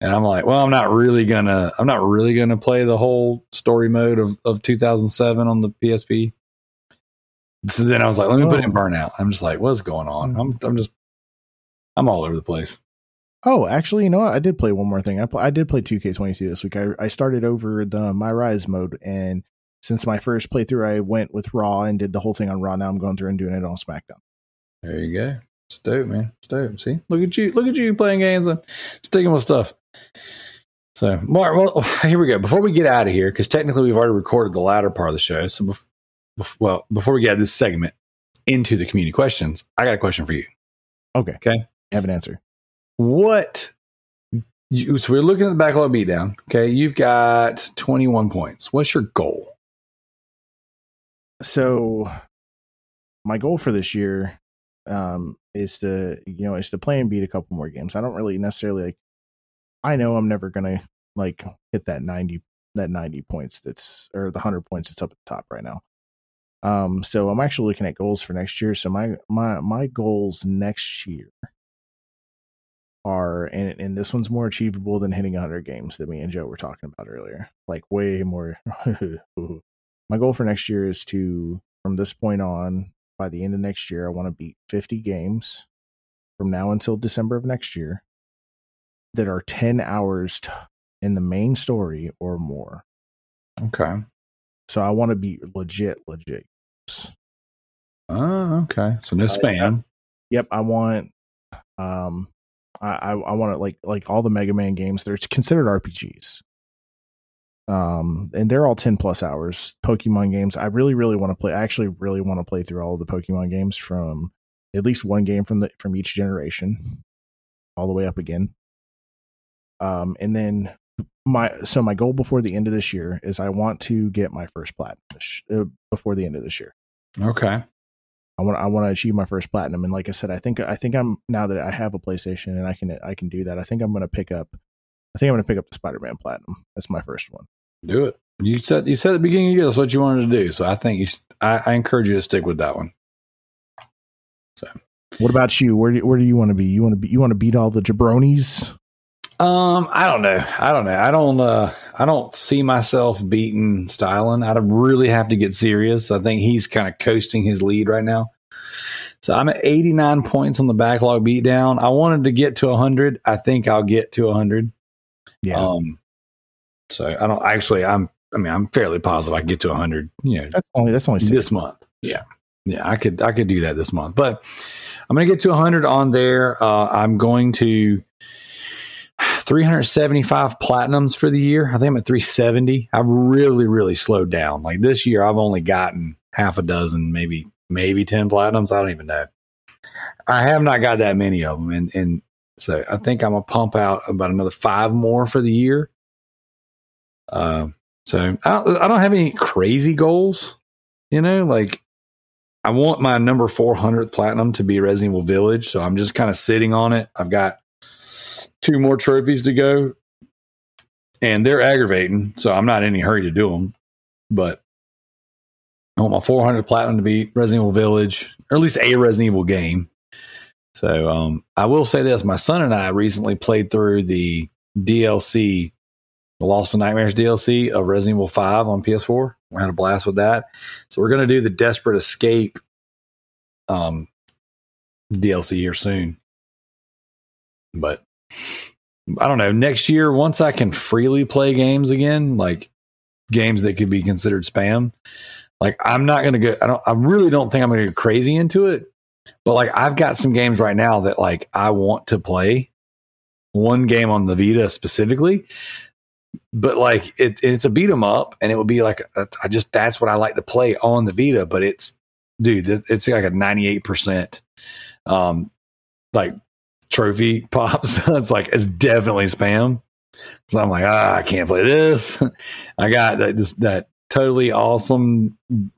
and I'm like, well, I'm not really gonna, I'm not really gonna play the whole story mode of of 2007 on the PSP. So then I was like, let me put in oh. Burnout. I'm just like, what's going on? I'm mm. I'm just I'm all over the place. Oh, actually, you know what? I did play one more thing. I pl- I did play 2K22 this week. I, I started over the My Rise mode, and since my first playthrough, I went with Raw and did the whole thing on Raw. Now I'm going through and doing it on SmackDown. There you go. It's dope, man. It's dope. See, look at you. Look at you playing games and sticking with stuff. So, Mark, well, (sighs) here we go. Before we get out of here, because technically we've already recorded the latter part of the show. So, bef- bef- well, before we get this segment into the community questions, I got a question for you. Okay. Okay. I have an answer. What? You, so we're looking at the backlog beatdown. Okay, you've got 21 points. What's your goal? So, my goal for this year um, is to, you know, is to play and beat a couple more games. I don't really necessarily like. I know I'm never gonna like hit that 90 that 90 points that's or the 100 points that's up at the top right now. Um, so I'm actually looking at goals for next year. So my my my goals next year are and and this one's more achievable than hitting 100 games that me and Joe were talking about earlier. Like way more. (laughs) (laughs) my goal for next year is to from this point on by the end of next year I want to beat 50 games from now until December of next year that are 10 hours t- in the main story or more. Okay. So I want to be legit, legit. Oh, okay. So no spam. Yep, I want. Um, I I, I want to like like all the Mega Man games. They're considered RPGs. Um, and they're all ten plus hours. Pokemon games. I really, really want to play. I actually really want to play through all of the Pokemon games from at least one game from the from each generation, all the way up again. Um, and then my so my goal before the end of this year is I want to get my first platinum uh, before the end of this year. Okay. I want I want to achieve my first platinum, and like I said, I think I think I'm now that I have a PlayStation and I can I can do that. I think I'm going to pick up. I think I'm going to pick up the Spider Man Platinum. That's my first one. Do it. You said you said at the beginning of the year that's what you wanted to do. So I think you. I, I encourage you to stick with that one. So, what about you? Where do, where do you want to be? You want to be you want to beat all the jabronis? Um, I don't know. I don't know. I don't. Uh, I don't see myself beating Styling. I'd really have to get serious. I think he's kind of coasting his lead right now. So I'm at 89 points on the backlog beatdown. I wanted to get to 100. I think I'll get to 100. Yeah. Um. So I don't actually. I'm. I mean, I'm fairly positive I can get to 100. You know, that's only that's only this month. Yeah. Yeah. I could. I could do that this month, but I'm going to get to 100 on there. Uh, I'm going to 375 platinums for the year. I think I'm at 370. I've really, really slowed down. Like this year, I've only gotten half a dozen, maybe, maybe 10 platinums. I don't even know. I have not got that many of them. And, and so I think I'm to pump out about another five more for the year. Uh, so I I don't have any crazy goals, you know, like I want my number 400th platinum to be Resident Evil Village. So I'm just kind of sitting on it. I've got two more trophies to go, and they're aggravating. So I'm not in any hurry to do them. But I want my 400 platinum to be Resident Evil Village, or at least a Resident Evil game. So um, I will say this: my son and I recently played through the DLC, the Lost and Nightmares DLC of Resident Evil 5 on PS4. We had a blast with that. So we're going to do the Desperate Escape um, DLC here soon. But I don't know, next year, once I can freely play games again, like games that could be considered spam, like I'm not going to go, I don't, I really don't think I'm going to get crazy into it. But like I've got some games right now that like I want to play. One game on the Vita specifically, but like it, it's a beat 'em up, and it would be like I just that's what I like to play on the Vita. But it's dude, it's like a ninety eight percent, um, like trophy (laughs) pops. (laughs) it's like it's definitely spam. So I'm like, ah, I can't play this. (laughs) I got that this, that totally awesome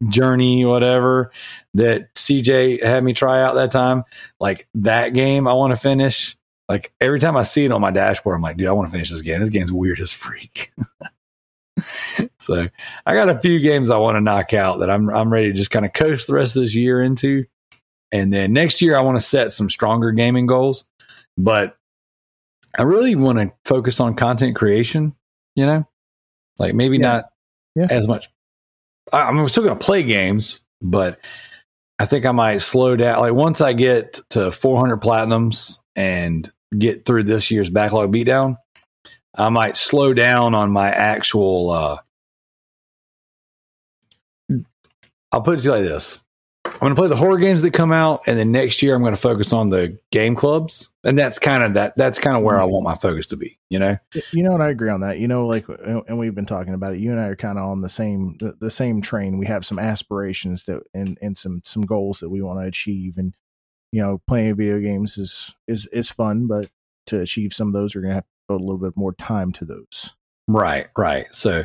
journey, whatever that CJ had me try out that time. Like that game, I want to finish. Like every time I see it on my dashboard, I'm like, dude, I want to finish this game. This game's weird as freak. (laughs) so I got a few games I want to knock out that I'm I'm ready to just kind of coast the rest of this year into. And then next year I want to set some stronger gaming goals. But I really want to focus on content creation, you know? Like maybe yeah. not yeah. as much. I'm still going to play games, but I think I might slow down. Like once I get to 400 platinums and get through this year's backlog beatdown, I might slow down on my actual. Uh, I'll put it to you like this: I'm going to play the horror games that come out, and then next year I'm going to focus on the game clubs, and that's kind of that. That's kind of where I want my focus to be. You know, you know, and I agree on that. You know, like, and we've been talking about it. You and I are kind of on the same the, the, same train. We have some aspirations that and and some some goals that we want to achieve, and you know, playing video games is is is fun, but to achieve some of those, you're to have to put a little bit more time to those. Right, right. So,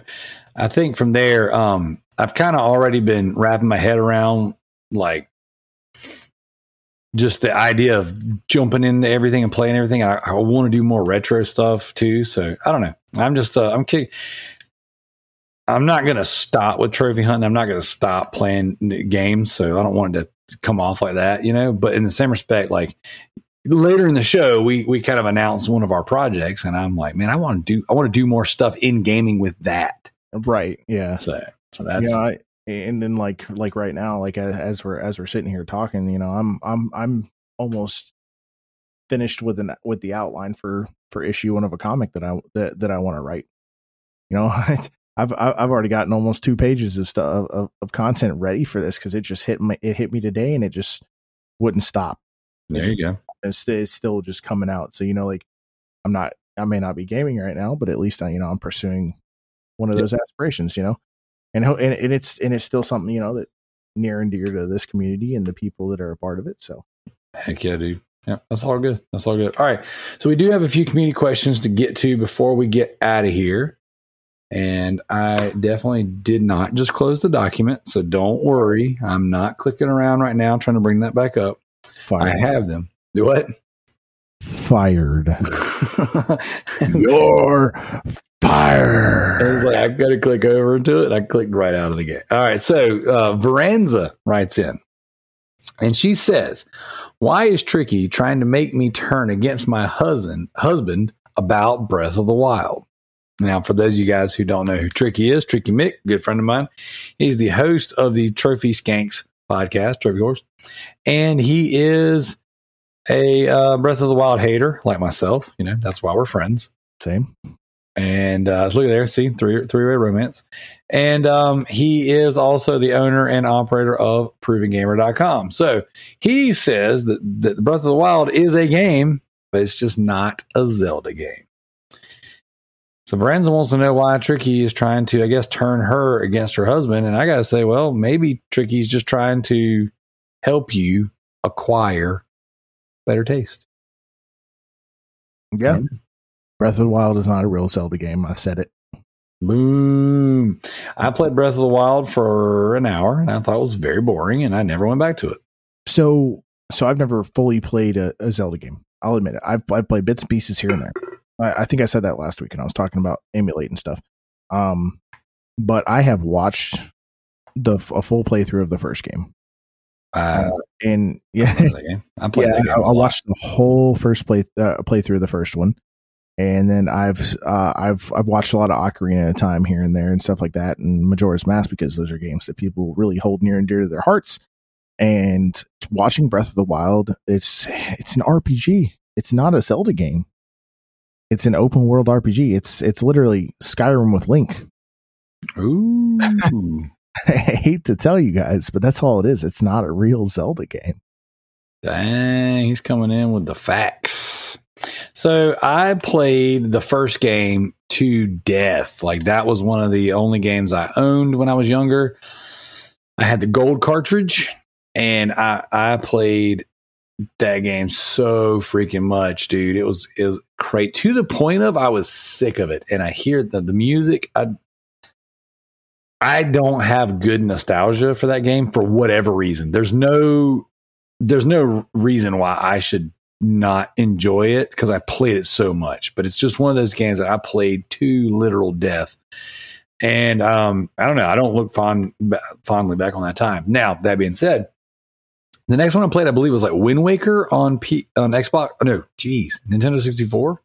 I think from there, um, I've kind of already been wrapping my head around like just the idea of jumping into everything and playing everything. I, I want to do more retro stuff too. So I don't know. I'm just uh, I'm kidding. I'm not going to stop with trophy hunting. I'm not going to stop playing games. So I don't want it to come off like that, you know. But in the same respect, like later in the show, we we kind of announced one of our projects, and I'm like, man, I want to do I want to do more stuff in gaming with that. Right. Yeah. So so that's yeah. I, and then like like right now like as we're as we're sitting here talking you know i'm i'm i'm almost finished with an with the outline for for issue one of a comic that i that, that i want to write you know (laughs) i've i've already gotten almost two pages of stuff of, of content ready for this because it just hit me it hit me today and it just wouldn't stop there you go it's, it's still just coming out so you know like i'm not i may not be gaming right now but at least i you know i'm pursuing one of yep. those aspirations you know and and, and it's and it's still something you know that near and dear to this community and the people that are a part of it. So, heck yeah, dude. Yeah, that's all good. That's all good. All right. So we do have a few community questions to get to before we get out of here. And I definitely did not just close the document. So don't worry. I'm not clicking around right now trying to bring that back up. Fired. I have them. Do what? Fired. (laughs) You're fired. I was like, I've got to click over to it. I clicked right out of the game. All right. So uh, Veranza writes in and she says, Why is Tricky trying to make me turn against my husband, husband about Breath of the Wild? Now, for those of you guys who don't know who Tricky is, Tricky Mick, good friend of mine, he's the host of the Trophy Skanks podcast, Trophy Horse, and he is a uh, Breath of the Wild hater like myself. You know, that's why we're friends. Same. And uh, look at there, see three three way romance. And um, he is also the owner and operator of ProvingGamer.com. So he says that, that Breath of the Wild is a game, but it's just not a Zelda game. So Veranza wants to know why Tricky is trying to, I guess, turn her against her husband. And I got to say, well, maybe Tricky's just trying to help you acquire better taste. Yeah. Breath of the Wild is not a real Zelda game. I said it. Boom. I played Breath of the Wild for an hour and I thought it was very boring and I never went back to it. So, so I've never fully played a, a Zelda game. I'll admit it. I've, I've played bits and pieces here and there. I, I think I said that last week and I was talking about emulating stuff. Um, but I have watched the a full playthrough of the first game. Uh, Uh, and yeah, I played that game. I played yeah, I, I watched the whole first play uh, playthrough of the first one, and then I've uh, I've I've watched a lot of Ocarina of Time here and there and stuff like that, and Majora's Mask because those are games that people really hold near and dear to their hearts. And watching Breath of the Wild, it's it's an RPG. It's not a Zelda game. It's an open world RPG. It's it's literally Skyrim with Link. Ooh. (laughs) I hate to tell you guys, but that's all it is. It's not a real Zelda game. Dang, he's coming in with the facts. So I played the first game to death. Like that was one of the only games I owned when I was younger. I had the gold cartridge and I I played that game so freaking much, dude. It was it was great to the point of I was sick of it. And I hear the, the music. I I don't have good nostalgia for that game for whatever reason. There's no there's no reason why I should not enjoy it because I played it so much. But it's just one of those games that I played to literal death. And um, I don't know. I don't look fond fondly back on that time. Now that being said, the next one I played, I believe, was like Wind Waker on P on Xbox. Oh, no, geez, Nintendo sixty four,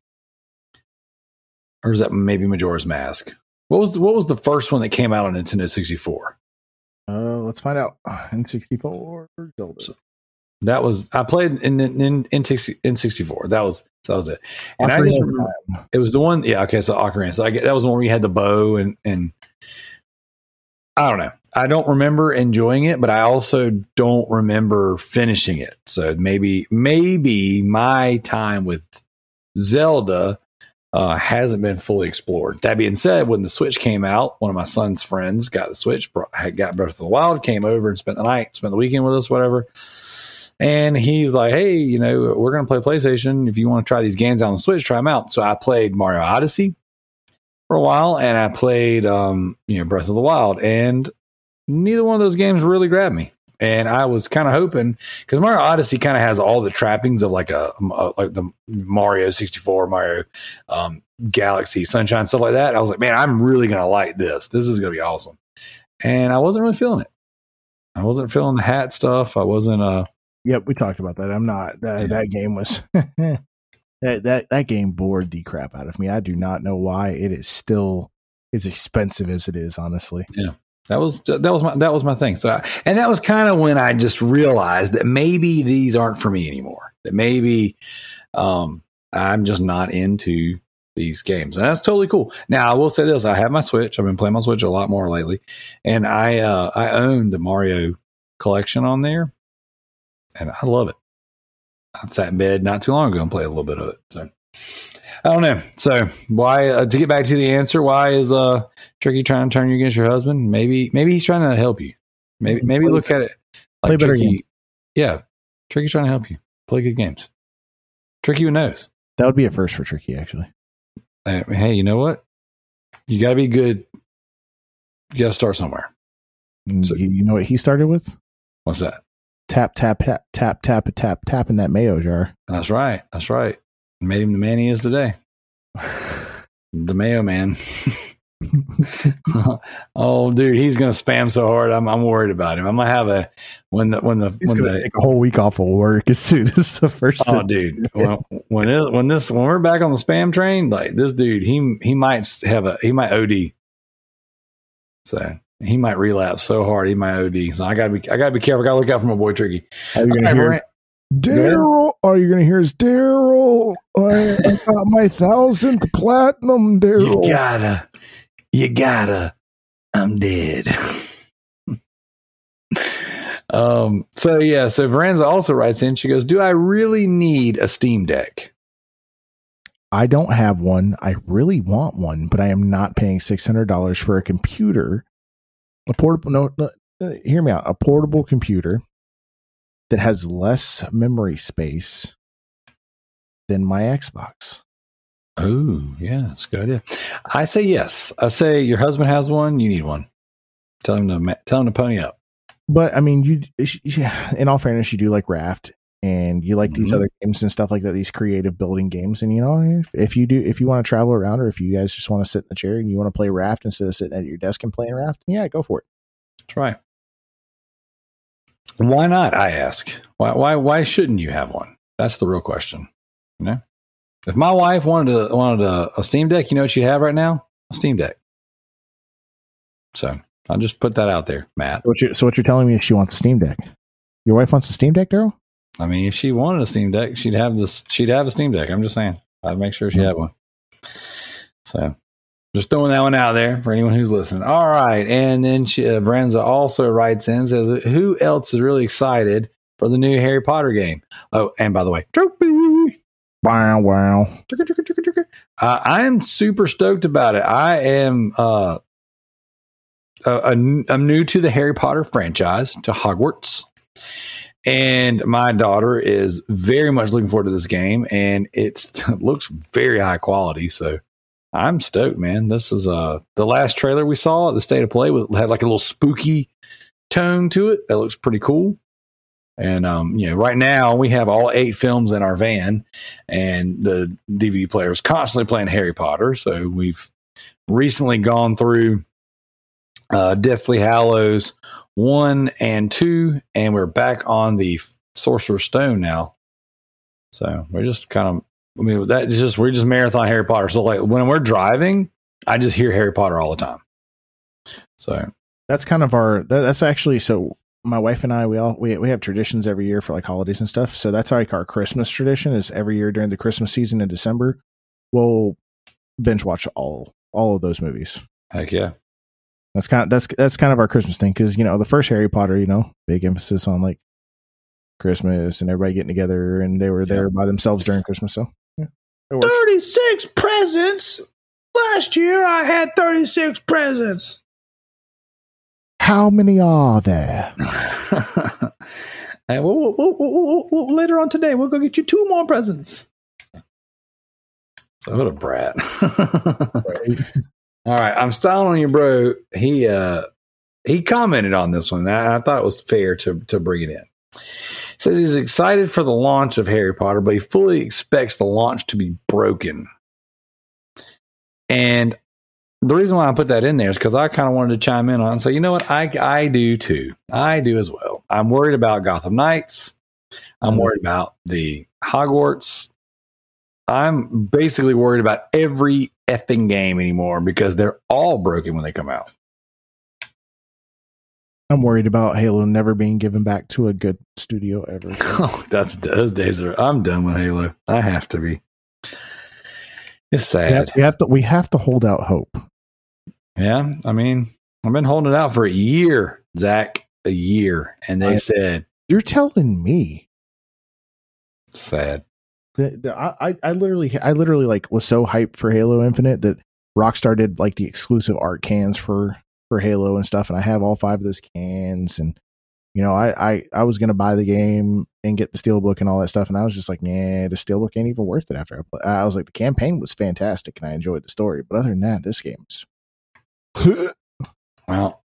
or is that maybe Majora's Mask? What was the, what was the first one that came out on Nintendo sixty four? Uh, let's find out. (sighs) N sixty four Zelda. So- That was I played in in in, in, in sixty four. That was that was it. And I just remember, it was the one. Yeah, okay. So Ocarina. So I get that was the one where you had the bow and and I don't know. I don't remember enjoying it, but I also don't remember finishing it. So maybe maybe my time with Zelda uh, hasn't been fully explored. That being said, when the Switch came out, one of my son's friends got the Switch, brought, got Breath of the Wild, came over and spent the night, spent the weekend with us, whatever. And he's like, "Hey, you know, we're to play PlayStation. If you want to try these games on the Switch, try them out." So I played Mario Odyssey for a while, and I played, um, you know, Breath of the Wild, and neither one of those games really grabbed me. And I was kind of hoping because Mario Odyssey kind of has all the trappings of like a, a like the Mario sixty four, Mario um, Galaxy, Sunshine, stuff like that. I was like, man, I'm really gonna like this. This is gonna be awesome. And I wasn't really feeling it. I wasn't feeling the hat stuff. I wasn't. Uh, Yep, we talked about that. I'm not. That, Yeah. that game was. (laughs) that, that that game bored the crap out of me. I do not know why it is still as expensive as it is. Honestly, That was that was my that was my thing. So, I, and that was kind of when I just realized that maybe these aren't for me anymore. That maybe um, I'm just not into these games, and that's totally cool. Now, I will say this: I have my Switch. I've been playing my Switch a lot more lately, and I uh, I own the Mario collection on there, and I love it. I sat in bed not too long ago and played a little bit of it. So. I don't know. So why uh, to get back to the answer? Why is uh Tricky trying to turn you against your husband? Maybe maybe he's trying to help you. Maybe maybe Play look at it play better Tricky. games. Yeah, Tricky's trying to help you play good games. Tricky who knows. That would be a first for Tricky, actually. Uh, hey, you know what? You got to be good. You got to start somewhere. So, you, you know what he started with? What's that? Tap, tap, tap, tap, tap, tap, tap in that mayo jar. That's right. That's right. Made him the man he is today. (laughs) the Mayo Man. (laughs) oh, dude, he's gonna spam so hard. I'm I'm worried about him. I'm gonna have a when the when the He's when the take a whole week off of work as soon as the first. oh, dude, when when, it, when this when we're back on the spam train, like this dude, he he might have a he might OD. So he might relapse so hard he might OD. So I gotta be I gotta be careful. I gotta look out for my boy Tricky. Are you All gonna right, hear Darrell? All you're gonna hear is Darrell. I, I got my thousandth platinum, Darrell. You gotta, you gotta. I'm dead. (laughs) um. So yeah. So Veranza also writes in. She goes, "Do I really need a Steam Deck?" I don't have one. I really want one, but I am not paying six hundred dollars for a computer. A portable. No, no, uh, hear me out. A portable computer that has less memory space than my Xbox. Oh, yeah, that's a good idea. I say yes. I say your husband has one. You need one. Tell him to tell him to pony up. But I mean, you. yeah, In all fairness, you do like Raft, and you like these Mhm. other games and stuff like that. These creative building games, and you know, if, if you do, if you want to travel around, or if you guys just want to sit in the chair and you want to play Raft instead of sitting at your desk and playing Raft, yeah, go for it. That's right. Why not? I ask. Why? Why? Why shouldn't you have one? That's the real question. You know, if my wife wanted to wanted a, a Steam Deck, you know what she'd have right now? A Steam Deck. So I'll just put that out there, Matt. So what, you, so what you're telling me is she wants a Steam Deck. Your wife wants a Steam Deck, Darrell? I mean, if she wanted a Steam Deck, she'd have this. She'd have a Steam Deck. I'm just saying. I'd make sure she hmm. had one. So, just throwing that one out there for anyone who's listening. All right, and then she, uh, Varenza also writes in says, "Who else is really excited for the new Harry Potter game?" Oh, and by the way, trophy. Wow, wow. Uh, I am super stoked about it. I am. Uh, uh, I'm new to the Harry Potter franchise, to Hogwarts. And my daughter is very much looking forward to this game, and it (laughs) looks very high quality. So I'm stoked, man. This is uh the last trailer we saw at the State of Play with, had like a little spooky tone to it. That looks pretty cool. And um, you know, right now we have all eight films in our van, and the DVD player is constantly playing Harry Potter. So we've recently gone through uh, Deathly Hallows one and two, and we're back on the Sorcerer's Stone now. So we're just kind of, I mean, that's just we're just marathon Harry Potter. So like when we're driving, I just hear Harry Potter all the time. So That's kind of our. That, that's actually so. My wife and I, we all we we have traditions every year for like holidays and stuff. So that's like our Christmas tradition. Is every year during the Christmas season in December, we'll binge watch all all of those movies. heck yeah, That's kind of that's that's kind of our Christmas thing because you know the first Harry Potter, you know, big emphasis on like Christmas and everybody getting together, and they were Yeah. there by themselves during Christmas. So yeah, it works. 36 presents. Last year I had 36 presents. How many are there? (laughs) and we'll, we'll, we'll, we'll- we'll- later on today, we'll go get you two more presents. So what a brat. (laughs) All right, I'm styling on you, bro. He uh he commented on this one. I, I thought it was fair to to bring it in. Says he's excited for the launch of Harry Potter, but he fully expects the launch to be broken. And the reason why I put that in there is because I kind of wanted to chime in on it and say, you know what, I I do too. I do as well. I'm worried about Gotham Knights. I'm Mhm. worried about the Hogwarts. I'm basically worried about every effing game anymore because they're all broken when they come out. I'm worried about Halo never being given back to a good studio ever. (laughs) Oh, that's those days are. I'm done with Halo. I have to be. It's we, have, sad. we have to we have to hold out hope. Yeah, I mean, I've been holding it out for a year, Zach, a year, and they I- said You're telling me sad. that I, I I literally I literally like was so hyped for Halo Infinite that Rockstar did like the exclusive art cans for for Halo and stuff, and I have all five of those cans, and you know, I, I, I was to buy the game and get the steelbook and all that stuff. And I was just like, yeah, the steelbook ain't even worth it after I play. I was like, the campaign was fantastic and I enjoyed the story. But other than that, this game's. (laughs) well,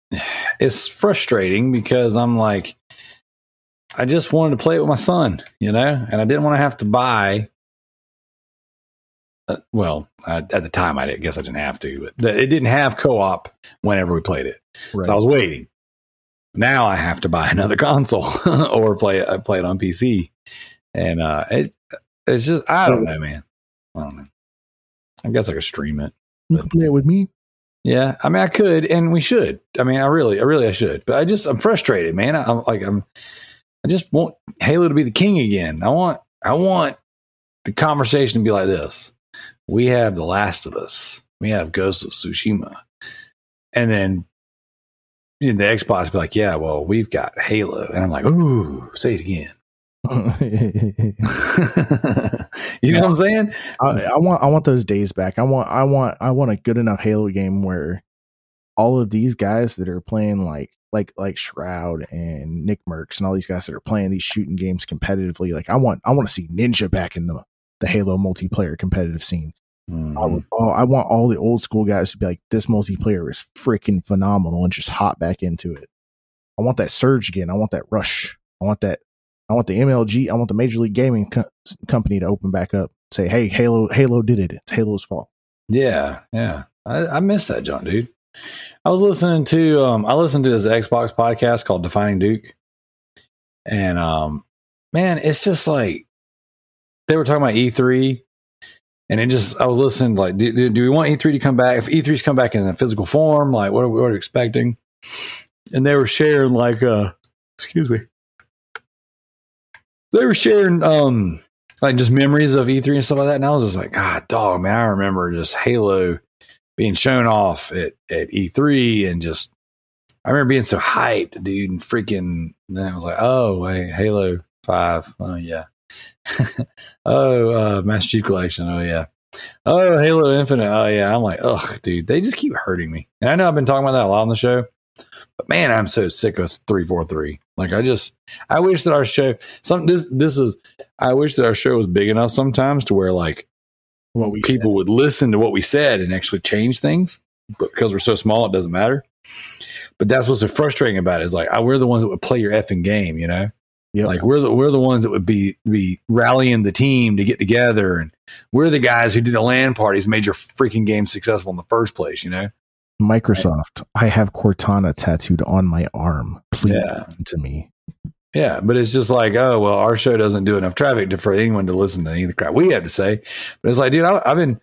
it's frustrating because I'm like, I just wanted to play it with my son, you know, and I didn't want to have to buy. Uh, well, I, at the time, I guess I didn't have to, but it didn't have co op whenever we played it. Right. So I was waiting. Now I have to buy (laughs) another console (laughs) or play it, uh, play it on PC. And uh, it it's just, I don't know, man. I don't know. I guess I could stream it. You can play it with me. Yeah, I mean, I could, and we should. I mean, I really, I really, I should. But I just, I'm frustrated, man. I, am like, I'm, I just want Halo to be the king again. I want I want the conversation to be like this. We have The Last of Us. We have Ghost of Tsushima. And then in the Xbox be like, yeah, well, we've got Halo. And I'm like, ooh, say it again. (laughs) you know what I'm saying? I, I, want I want those days back. I want I want I want a good enough Halo game where all of these guys that are playing like like like Shroud and Nickmercs and all these guys that are playing these shooting games competitively. Like I want I want to see Ninja back in the the Halo multiplayer competitive scene. Mm-hmm. I, would, oh, I want all the old school guys to be like, this multiplayer is freaking phenomenal and just hop back into it. I want that surge again. I want that rush. I want that. I want the MLG. I want the Major League Gaming co- company to open back up. Say, hey, Halo, Halo did it. It's Halo's fault. Yeah, yeah. I, I missed that, John, dude. I was listening to um I listened to this Xbox podcast called Defining Duke. And um man, it's just like they were talking about E3 and it just I was listening like do, do, we want E3 to come back if E3's come back in a physical form like what are we, what are we expecting? And they were sharing like uh excuse me. They were sharing um like just memories of E3 and stuff like that and I was just like god dog man I remember just Halo being shown off at, at E3 and just I remember being so hyped, dude, and freaking then I was like, oh wait, Halo Five. Oh yeah. (laughs) oh, uh Master Chief Collection, oh yeah. Oh, Halo Infinite, oh yeah. I'm like, ugh, dude, they just keep hurting me. And I know I've been talking about that a lot on the show, but man, I'm so sick of three four three. Like I just I wish that our show some this this is I wish that our show was big enough sometimes to where like what we people said. would listen to what we said and actually change things. But because we're so small, it doesn't matter. But that's what's so frustrating about it is like I, we're the ones that would play your effing game, you know. Yep. Like we're the we're the ones that would be be rallying the team to get together, and we're the guys who did the LAN parties, made your freaking game successful in the first place. You know, Microsoft. I have Cortana tattooed on my arm. Please yeah. to me. Yeah, but it's just like, oh well, our show doesn't do enough traffic to, for anyone to listen to any of the crap we have to say. But it's like, dude, I, have been.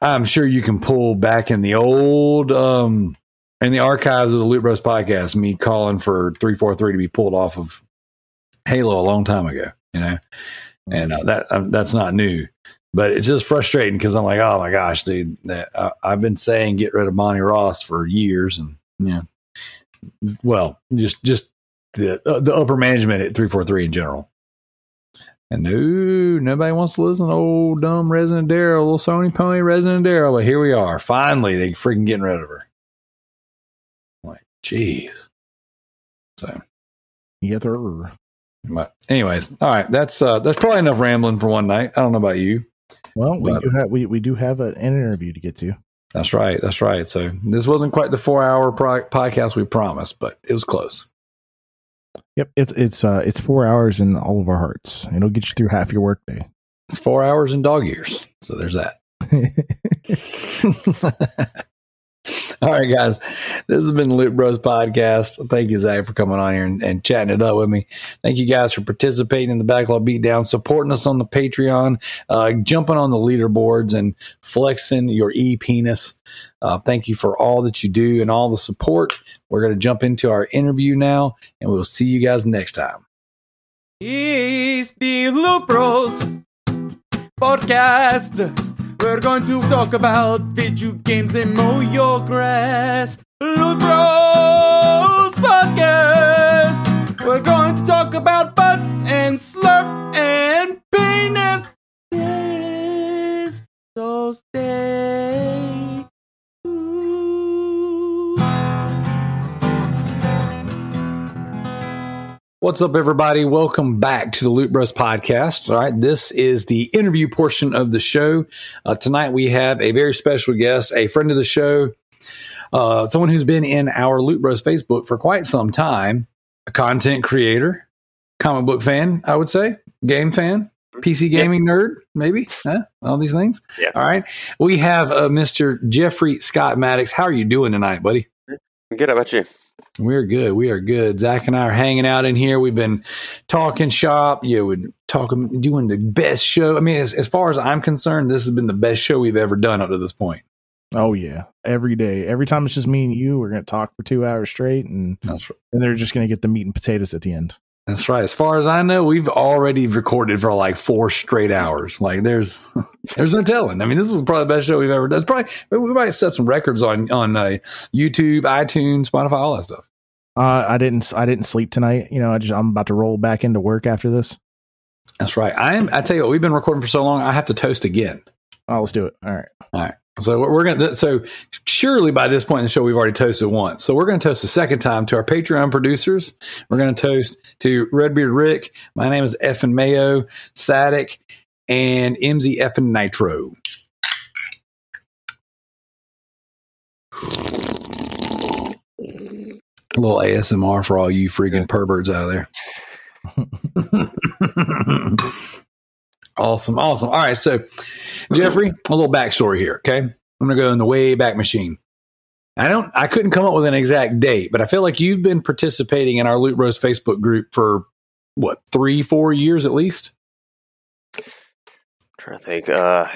I'm sure you can pull back in the old, um, in the archives of the Loot Bros podcast, me calling for three four three to be pulled off of Halo a long time ago. You know, and uh, that uh, that's not new. But it's just frustrating because I'm like, oh my gosh, dude, that, uh, I've been saying get rid of Bonnie Ross for years, and yeah, well, just just the uh, the upper management at 343 in general. And no, nobody wants to listen to old dumb Resident Darrell, little Sony Pony Resident Darrell. But here we are. Finally, they freaking getting rid of her. Jeez. So, yeah, there. But anyways, all right. That's uh that's probably enough rambling for one night. I don't know about you. Well, we do have we, we do have an interview to get to. That's right. That's right. So this wasn't quite the four hour pro- podcast we promised, but it was close. Yep, it's it's uh it's four hours in all of our hearts. It'll get you through half your workday. It's four hours in dog years. So there's that. (laughs) (laughs) (laughs) All right, guys. This has been Loot Bros podcast. Thank you, Zach, for coming on here and, and, chatting it up with me. Thank you guys for participating in the Backlog Beatdown, supporting us on the Patreon, uh, jumping on the leaderboards, and flexing your e penis. Uh, thank you for all that you do and all the support. We're going to jump into our interview now, and we'll see you guys next time. It's the Loot Bros podcast. We're going to talk about video games and mow your grass. Loot Bros Podcast. We're going to talk about butts and slurp and penis. So stay. What's up, everybody? Welcome back to the Loot Bros podcast. All right, this is the interview portion of the show. Uh, tonight we have a very special guest, a friend of the show, uh, someone who's been in our Loot Bros Facebook for quite some time, a content creator, comic book fan, I would say, game fan, PC gaming yeah. nerd, maybe, huh? all these things. Yeah. All right, we have uh, Mr. Jeffrey Scott Maddox. How are you doing tonight, buddy? Good. How about you? We're good. We are good. Zach and I are hanging out in here. We've been talking shop. You know, talking, doing the best show. I mean, as, as far as I'm concerned, this has been the best show we've ever done up to this point. Oh yeah, every day, every time it's just me and you, we're gonna talk for two hours straight, and right. and they're just gonna get the meat and potatoes at the end. That's right. As far as I know, we've already recorded for like four straight hours. Like there's (laughs) there's no telling. I mean, this is probably the best show we've ever done. It's probably we might set some records on on uh, YouTube, iTunes, Spotify, all that stuff. Uh, I didn't I didn't sleep tonight. You know, I just I'm about to roll back into work after this. That's right. I am. I tell you what, we've been recording for so long. I have to toast again. Oh, let's do it. All right. All right. So we're gonna. So surely by this point in the show, we've already toasted once. So we're gonna toast a second time to our Patreon producers. We're gonna toast to Redbeard Rick. My name is Effin Mayo, Sadik, and MZ Effin Nitro. A little ASMR for all you freaking perverts out of there. (laughs) awesome, awesome. All right, so Jeffrey, a little backstory here. Okay, I'm going to go in the way back machine. I don't. I couldn't come up with an exact date, but I feel like you've been participating in our Loot Bros Facebook group for what three, four years at least. I'm trying to think. Uh,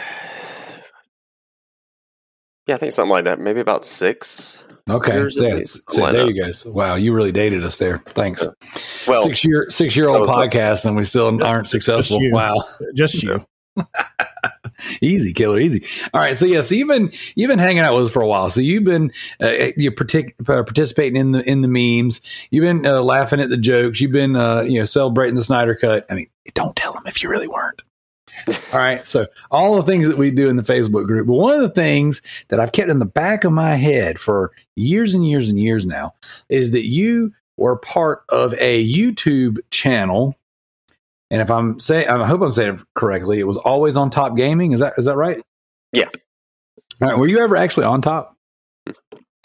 yeah, I think something like that. Maybe about six. Okay, yeah, so there you guys. Wow, you really dated us there. Thanks. Well, six year six year old podcast, and we still aren't successful. Just wow, just you. (laughs) easy killer easy. All right so yeah so you've been you've been hanging out with us for a while. So you've been uh, you partic- uh, participating in the in the memes. You've been uh, laughing at the jokes. You've been uh, you know celebrating the snyder cut. I mean don't tell them if you really weren't all right. So all the things that we do in the Facebook group, but one of the things that I've kept in the back of my head for years and years and years now is that you were part of a YouTube channel. And if I'm saying, I hope I'm saying it correctly, it was always on Top Gaming. Is that is that right? Yeah. All right. Were you ever actually on top?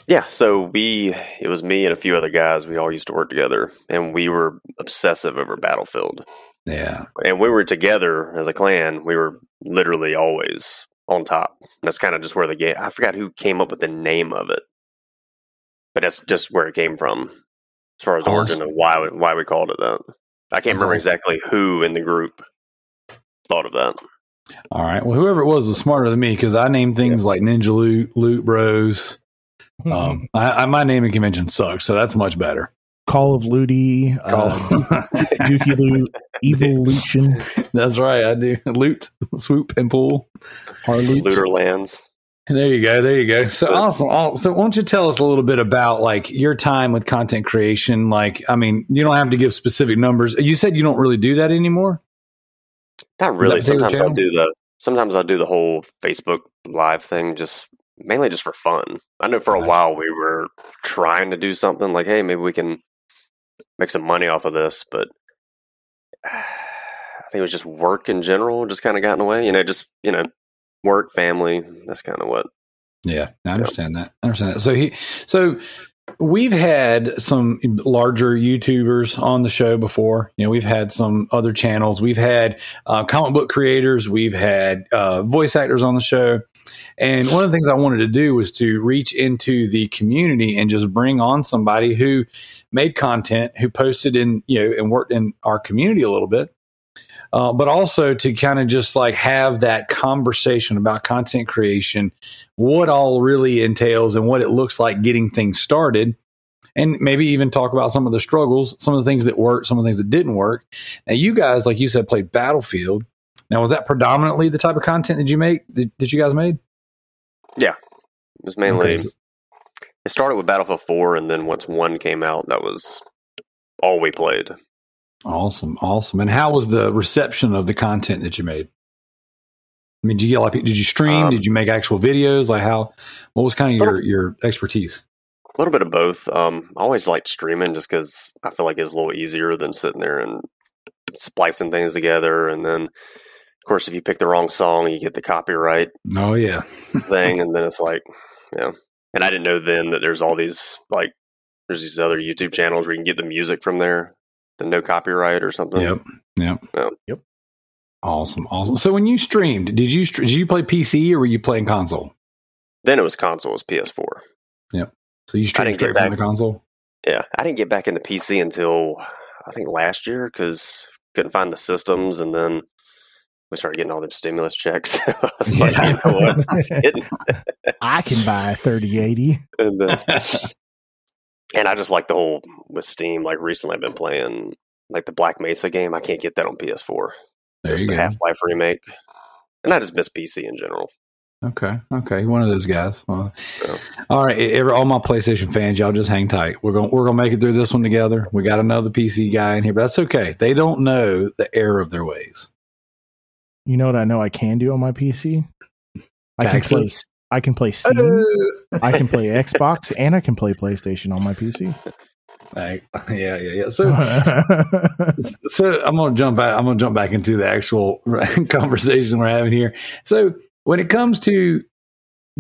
Yeah, so we it was me and a few other guys. We all used to work together, and we were obsessive over Battlefield. Yeah. And we were together as a clan. We were literally always on top. That's kind of just where the game. I forgot who came up with the name of it, but that's just where it came from, as far as the origin of why why we called it that. I can't that's remember awesome. exactly who in the group thought of that. All right. Well, whoever it was was smarter than me because I named things yeah. like Ninja Loot, Loot Bros. Um, I, I, my naming convention sucks, so that's much better. Call of Looty, uh, Dookie Loot, Evolution. (laughs) That's right, I do. Loot, swoop, and pull. Harloot. Looter lands. There you go. There you go. So awesome. So why don't you tell us a little bit about like your time with content creation? Like, I mean, you don't have to give specific numbers. You said you don't really do that anymore. Not really. Sometimes I'll do the. Sometimes I'll do the whole Facebook live thing, just mainly just for fun. I know for a while we were trying to do something like, hey, maybe we can make some money off of this, but (sighs) I think it was just work in general just kind of got in the way. You know, just you know, work, family. That's kind of what. Yeah, I understand that. I understand that. So he, so we've had some larger YouTubers on the show before. You know, we've had some other channels. We've had uh, comic book creators. We've had uh, voice actors on the show. And one of the things I wanted to do was to reach into the community and just bring on somebody who made content, who posted in, you know, and worked in our community a little bit. Uh, but also to kind of just like have that conversation about content creation, what all really entails and what it looks like getting things started. And maybe even talk about some of the struggles, some of the things that worked, some of the things that didn't work. Now, you guys, like you said, played Battlefield. Now, was that predominantly the type of content that you make that, that you guys made? Yeah, it was mainly. Okay. It started with Battlefield Four, and then once one came out, that was all we played. Awesome, awesome. And how was the reception of the content that you made? I mean, did you get like did you stream? Um, did you make actual videos? Like how? What was kind of your your expertise? A little bit of both. Um, I always liked streaming just because I feel like it's a little easier than sitting there and splicing things together. And then, of course, if you pick the wrong song, you get the copyright. Oh yeah, thing, (laughs) and then it's like, yeah. And I didn't know then that there's all these like there's these other YouTube channels where you can get the music from there, the no copyright or something. Yep. Yep. Yeah. Yep. Awesome. Awesome. So when you streamed, did you did you play PC or were you playing console? Then it was console, it was PS4. Yep. So you streamed straight from the console. Yeah, I didn't get back into PC until I think last year because couldn't find the systems, and then we started getting all them stimulus checks. (laughs) I was yeah. like, you know what? (laughs) I can buy a thirty eighty. And then, (laughs) and I just like the whole with Steam. Like recently, I've been playing like the Black Mesa game. I can't get that on PS4. There you the. Half Life remake, and I just miss PC in general. Okay, okay, one of those guys. Well, yeah. All right, every, all my PlayStation fans, y'all just hang tight. We're gonna we're gonna make it through this one together. We got another PC guy in here, but that's okay. They don't know the error of their ways. You know what I know I can do on my PC? I can play I can play Steam, (laughs) I can play Xbox, and I can play PlayStation on my PC. (laughs) Like, (laughs) yeah, yeah, yeah. So, so I'm gonna jump back. I'm gonna jump back into the actual conversation we're having here. So, when it comes to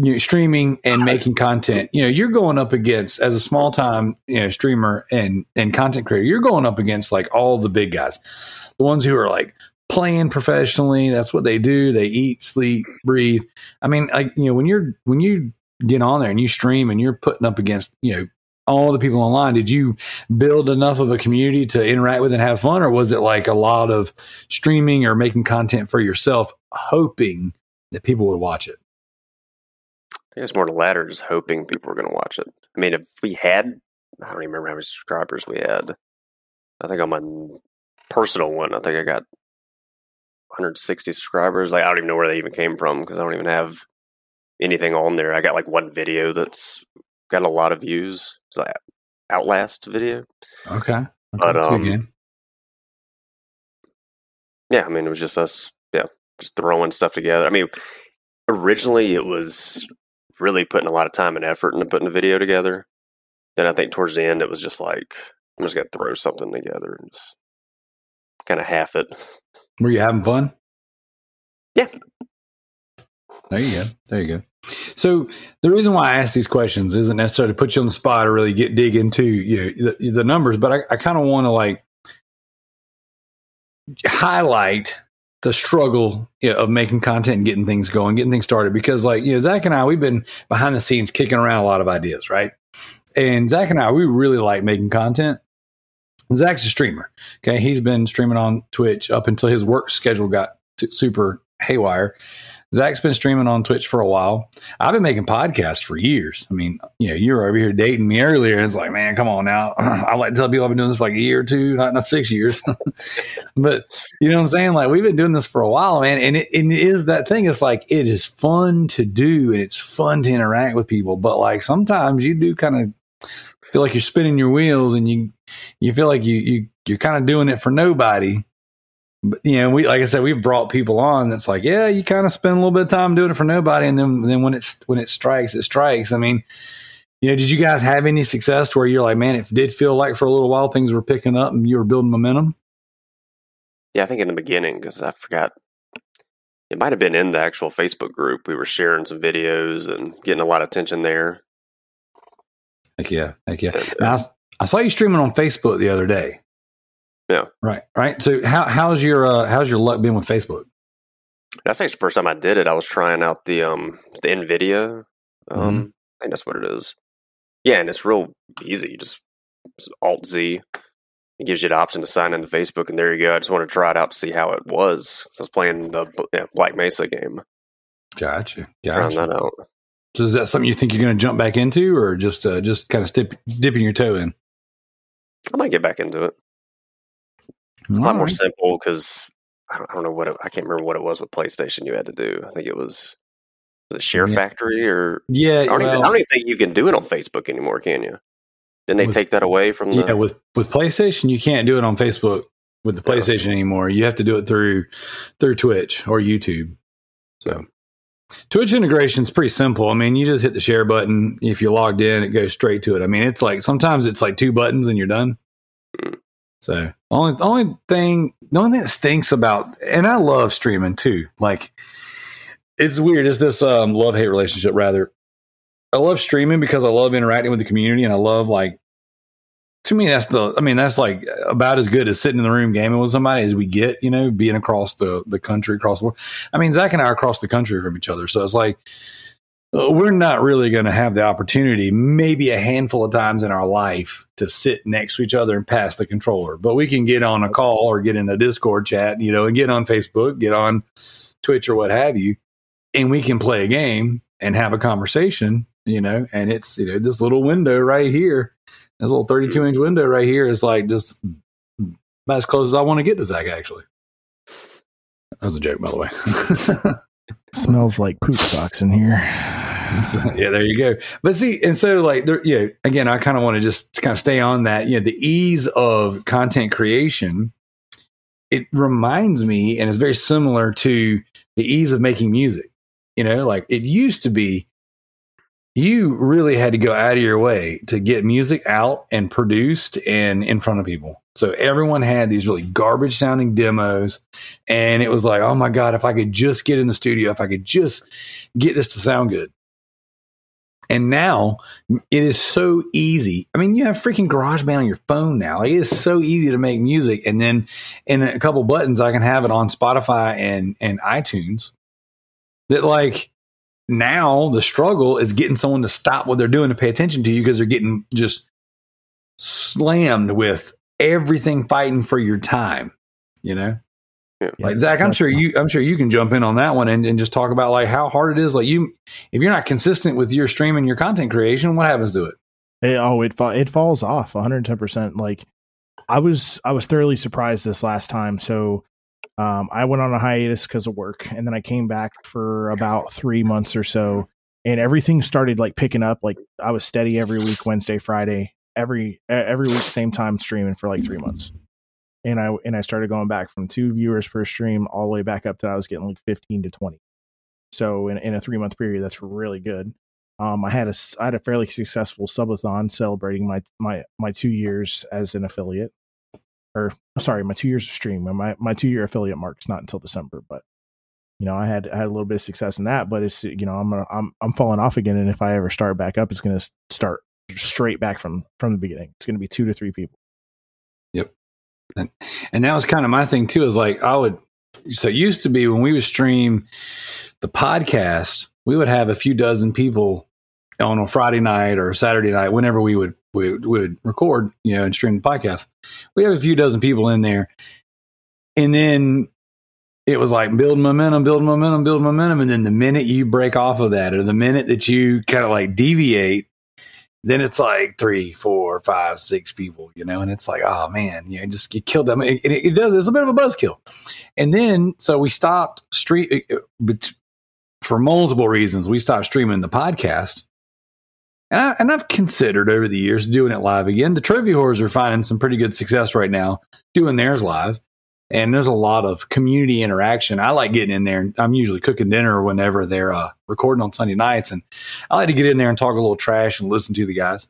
you know, streaming and making content, you know, you're going up against as a small time you know streamer and and content creator, you're going up against like all the big guys, the ones who are like playing professionally. That's what they do. They eat, sleep, breathe. I mean, like you know, when you're when you get on there and you stream and you're putting up against you know all the people online did you build enough of a community to interact with and have fun or was it like a lot of streaming or making content for yourself hoping that people would watch it i think it's more the latter just hoping people were going to watch it i mean if we had i don't even remember how many subscribers we had i think on my personal one i think i got 160 subscribers like i don't even know where they even came from because i don't even have anything on there i got like one video that's got a lot of views. It's like Outlast video. Okay. okay. But um, yeah, I mean, it was just us, yeah, just throwing stuff together. I mean, originally it was really putting a lot of time and effort into putting the video together. Then I think towards the end it was just like I'm just gonna throw something together and just kind of half it. Were you having fun? Yeah. There you go. There you go. So the reason why I ask these questions isn't necessarily to put you on the spot or really get dig into you know, the, the numbers, but I, I kind of want to like highlight the struggle you know, of making content and getting things going, getting things started. Because like you know, Zach and I, we've been behind the scenes kicking around a lot of ideas, right? And Zach and I, we really like making content. Zach's a streamer. Okay, he's been streaming on Twitch up until his work schedule got super haywire. Zach's been streaming on Twitch for a while. I've been making podcasts for years. I mean, you know, you were over here dating me earlier, and it's like, man, come on now. (clears throat) I like to tell people I've been doing this for like a year or two, not not six years. (laughs) but you know what I'm saying? Like we've been doing this for a while, man. And it, it is that thing. It's like it is fun to do, and it's fun to interact with people. But like sometimes you do kind of feel like you're spinning your wheels, and you you feel like you you you're kind of doing it for nobody but, you know, we like I said, we've brought people on that's like, yeah, you kind of spend a little bit of time doing it for nobody, and then then when it's when it strikes, it strikes. I mean, you know, did you guys have any success where you're like, man, it did feel like for a little while things were picking up and you were building momentum? Yeah, I think in the beginning because I forgot. It might have been in the actual Facebook group. We were sharing some videos and getting a lot of attention there. Heck yeah, heck yeah. And, uh, I, I saw you streaming on Facebook the other day. Yeah. Right. Right. So how how's your uh, how's your luck been with Facebook? That's actually the first time I did it. I was trying out the um the Nvidia. Um, mm-hmm. I think that's what it is. Yeah, and it's real easy. You just Alt Z. It gives you the option to sign into Facebook, and there you go. I just want to try it out to see how it was. I was playing the yeah, Black Mesa game. Gotcha. Gotcha. Trying that out. So is that something you think you're going to jump back into, or just uh, just kind of dip, dipping your toe in? I might get back into it a lot more simple because I don't, I don't, know what it, I can't remember what it was with PlayStation. You had to do. I think it was was it Share yeah. Factory or yeah. I don't, well, even, I don't, even, think you can do it on Facebook anymore. Can you? Didn't they with, take that away from? The... Yeah, with with PlayStation, you can't do it on Facebook with the PlayStation anymore. You have to do it through through Twitch or YouTube. So Twitch integration is pretty simple. I mean, you just hit the share button. If you're logged in, it goes straight to it. I mean, it's like sometimes it's like two buttons and you're done. So only the only thing the only thing that stinks about and I love streaming too. Like it's weird. It's this um, love hate relationship rather. I love streaming because I love interacting with the community and I love like to me that's the I mean that's like about as good as sitting in the room gaming with somebody as we get, you know, being across the the country, across the world. I mean, Zach and I are across the country from each other. So it's like uh, we're not really going to have the opportunity, maybe a handful of times in our life, to sit next to each other and pass the controller. But we can get on a call or get in a Discord chat, you know, and get on Facebook, get on Twitch or what have you, and we can play a game and have a conversation, you know. And it's you know this little window right here, this little thirty-two inch window right here is like just about as close as I want to get to Zach. Actually, that was a joke, by the way. (laughs) Smells like poop socks in here. So, (laughs) yeah, there you go. But see, and so like, there, you know, again, I kind of want to just kind of stay on that. You know, the ease of content creation. It reminds me, and it's very similar to the ease of making music. You know, like it used to be, you really had to go out of your way to get music out and produced and in front of people. So everyone had these really garbage sounding demos. And it was like, oh my God, if I could just get in the studio, if I could just get this to sound good. And now it is so easy. I mean, you have freaking GarageBand on your phone now. It is so easy to make music. And then in a couple buttons, I can have it on Spotify and, and iTunes. That, like, now the struggle is getting someone to stop what they're doing to pay attention to you because they're getting just slammed with everything fighting for your time, you know? Yeah. Like Zach, I'm sure you I'm sure you can jump in on that one and, and just talk about like how hard it is. Like you if you're not consistent with your streaming and your content creation, what happens to it? it oh, it it falls off 110%. Like I was I was thoroughly surprised this last time. So um, I went on a hiatus because of work, and then I came back for about three months or so, and everything started like picking up. Like I was steady every week, Wednesday, Friday, every every week, same time streaming for like three months and I and I started going back from two viewers per stream all the way back up to I was getting like 15 to 20. So in, in a three month period, that's really good. Um, I had a I had a fairly successful subathon celebrating my my my two years as an affiliate, or sorry, my two years of stream. My my two year affiliate mark's not until December, but you know I had I had a little bit of success in that. But it's you know I'm gonna, I'm I'm falling off again, and if I ever start back up, it's going to start straight back from from the beginning. It's going to be two to three people. Yep. And, and that was kind of my thing too. Is like I would. So it used to be when we would stream the podcast, we would have a few dozen people on a Friday night or Saturday night, whenever we would we would record, you know, and stream the podcast. We have a few dozen people in there, and then it was like build momentum, build momentum, build momentum, and then the minute you break off of that, or the minute that you kind of like deviate, then it's like three, four, five, six people, you know, and it's like, oh man, you know, just get killed them. It, it, it, does. It's a bit of a buzzkill. And then, so we stopped street uh, uh, but for multiple reasons. We stopped streaming the podcast. And, I, and I've considered over the years doing it live again. The Trophy Whores are finding some pretty good success right now doing theirs live and there's a lot of community interaction. I like getting in there. I'm usually cooking dinner whenever they're uh, recording on Sunday nights, and I like to get in there and talk a little trash and listen to the guys.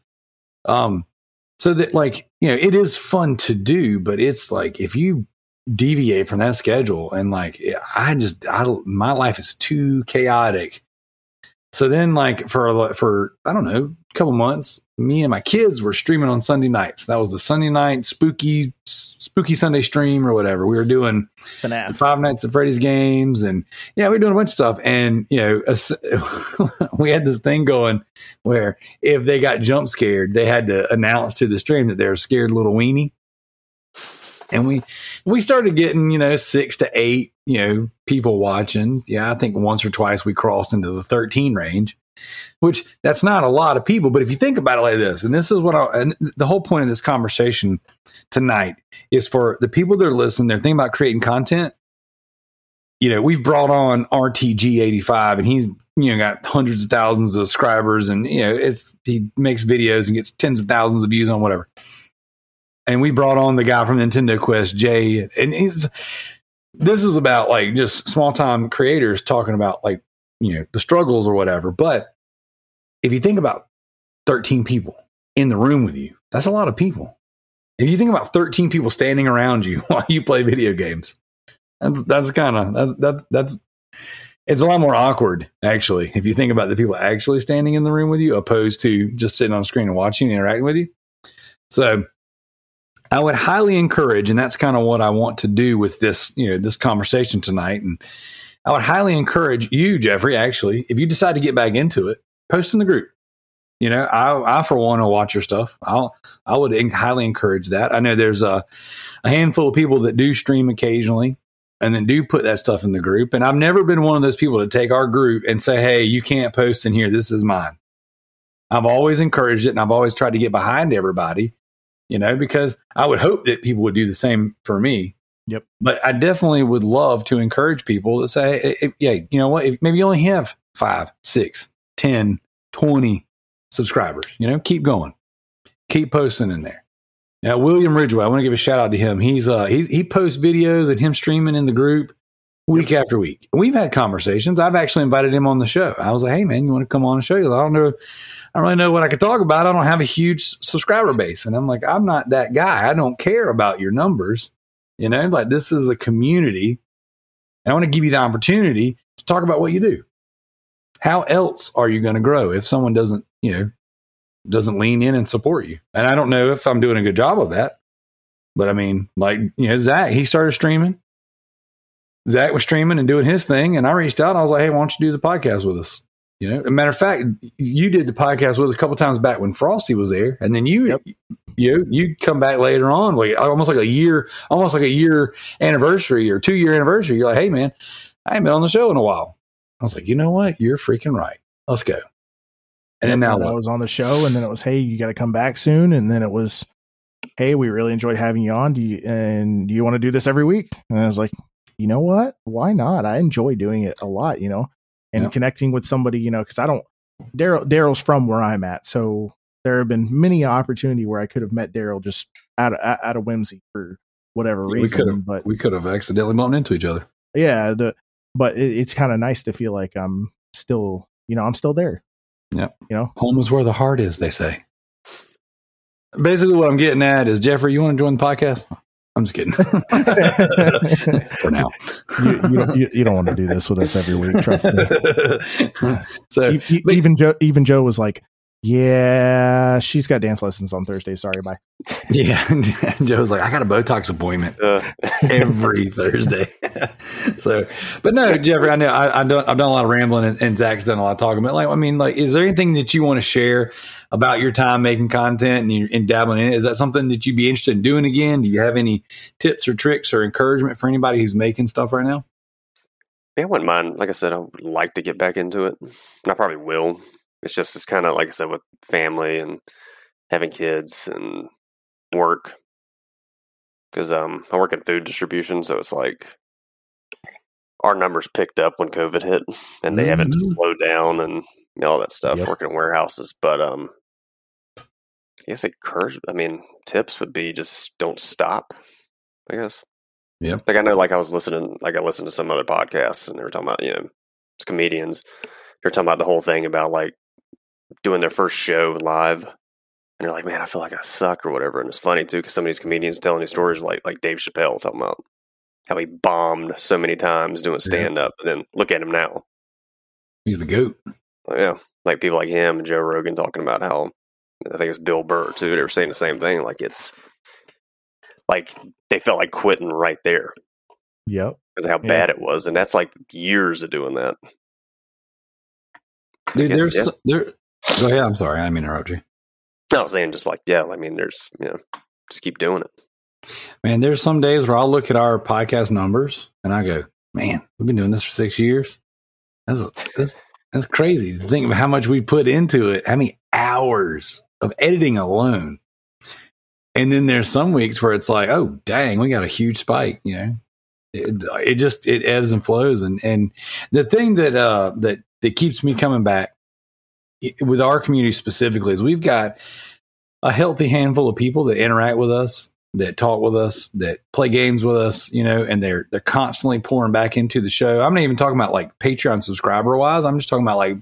Um, so that like you know, it is fun to do, but it's like if you deviate from that schedule and like I just I my life is too chaotic. So then like for for I don't know a couple months, me and my kids were streaming on Sunday nights. That was the Sunday night spooky spooky Sunday stream or whatever. We were doing FNAF. Five Nights at Freddy's games, and yeah, we were doing a bunch of stuff. And you know, (laughs) we had this thing going where if they got jump scared, they had to announce to the stream that they're a scared little weenie. And we we started getting you know six to eight you know people watching. Yeah, I think once or twice we crossed into the thirteen range which that's not a lot of people. But if you think about it like this, and this is what I, and the whole point of this conversation tonight is for the people that are listening, they're thinking about creating content. You know, we've brought on RTG85 and he's, you know, got hundreds of thousands of subscribers and, you know, it's, he makes videos and gets tens of thousands of views on whatever. And we brought on the guy from Nintendo Quest, Jay, and this is about like just small time creators talking about like you know the struggles or whatever. But if you think about 13 people in the room with you, that's a lot of people. If you think about 13 people standing around you (laughs) while you play video games, that's that's kind of that's that, that's it's a lot more awkward actually if you think about the people actually standing in the room with you opposed to just sitting on screen and watching and interacting with you. So I would highly encourage, and that's kind of what I want to do with this, you know, this conversation tonight. And I would highly encourage you, Jeffrey, actually, if you decide to get back into it, post in the group. You know, I, I for one will watch your stuff. I'll, I would highly encourage that. I know there's a, a handful of people that do stream occasionally and then do put that stuff in the group. And I've never been one of those people to take our group and say, Hey, you can't post in here. This is mine. I've always encouraged it and I've always tried to get behind everybody you know, because I would hope that people would do the same for me. Yep. But I definitely would love to encourage people to say, yeah, you know what, if maybe you only have five, six, ten, twenty subscribers, you know, keep going, keep posting in there. Now, William Ridgway, I want to give a shout out to him. He's uh he he posts videos and him streaming in the group week after week. We've had conversations. I've actually invited him on the show. I was like, hey man, you want to come on and show you? I don't know I don't really know what I could talk about. I don't have a huge subscriber base. And I'm like, I'm not that guy. I don't care about your numbers. You know, like this is a community. and I want to give you the opportunity to talk about what you do. How else are you going to grow if someone doesn't, you know, doesn't lean in and support you? And I don't know if I'm doing a good job of that. But I mean, like, you know, Zach, he started streaming. Zach was streaming and doing his thing. And I reached out. I was like, hey, why don't you do the podcast with us? You know, a matter of fact, you did the podcast with us a couple times back when Frosty was there, and then you, yep. you, you come back later on, like almost like a year, almost like a year anniversary or two year anniversary. You're like, hey man, I ain't been on the show in a while. I was like, you know what? You're freaking right. Let's go. And yep, then now I was on the show, and then it was, hey, you got to come back soon, and then it was, hey, we really enjoyed having you on. Do you and do you want to do this every week? And I was like, you know what? Why not? I enjoy doing it a lot. You know, and yeah. connecting with somebody, you know, because I don't. Darrell Darrell's from where I'm at, so there have been many opportunity where I could have met Darrell just out of out of whimsy for whatever reason. We could have, but we could have accidentally bumped into each other. Yeah, the but it, it's kind of nice to feel like I'm still, you know, I'm still there. Yeah, you know, home is where the heart is. They say. Basically, what I'm getting at is Jeffrey. You want to join the podcast? I'm just kidding. (laughs) For now, you, you, don't, you, you, don't want to do this with us every week. Trust me. (laughs) so even Joe, even Joe was like, "Yeah, she's got dance lessons on Thursday. Sorry, bye." (laughs) Yeah, (laughs) Joe's like, "I got a Botox appointment uh. (laughs) every Thursday." so, but no, Jeffrey, I know I, I done, I've done a lot of rambling, and, and Zach's done a lot of talking. But like, I mean, like, is there anything that you want to share? about your time making content and, you, and dabbling in it. Is that something that you'd be interested in doing again? Do you have any tips or tricks or encouragement for anybody who's making stuff right now? Yeah, I wouldn't mind. Like I said, I would like to get back into it. And I probably will. It's just it's kind of like I said with family and having kids and work because um I work in food distribution, so it's like our numbers picked up when COVID hit, (laughs) and they mm-hmm. haven't slowed down and you know, all that stuff. Yep. Working in warehouses, but um, I guess encourage. I mean, tips would be just don't stop. I guess. Yeah. Like I know, like I was listening, like I listened to some other podcasts, and they were talking about you know, comedians. They're talking about the whole thing about like doing their first show live, and they're like, "Man, I feel like I suck" or whatever. And it's funny too because some of these comedians telling these stories, like like Dave Chappelle talking about how he bombed so many times doing stand up, yeah. and then look at him now. He's the goat. Oh, yeah, like people like him and Joe Rogan talking about how I think it's Bill Burr too. They were saying the same thing. Like it's like they felt like quitting right there. Yep. Because how bad it was, and that's like years of doing that. So Dude, guess, there's yeah. there. Go ahead. I'm sorry. I mean interrupt you. I was saying just like yeah. I mean, there's you know, just keep doing it. Man, there's some days where I'll look at our podcast numbers and I go, man, we've been doing this for six years. That's that's that's crazy to think of how much we put into it, how many hours of editing alone. And then there's some weeks where it's like, oh, dang, we got a huge spike, you know. It, it just it ebbs and flows and and the thing that uh that that keeps me coming back with our community specifically is we've got a healthy handful of people that interact with us that talk with us, that play games with us, you know, and they're they're constantly pouring back into the show. I'm not even talking about like Patreon subscriber wise. I'm just talking about like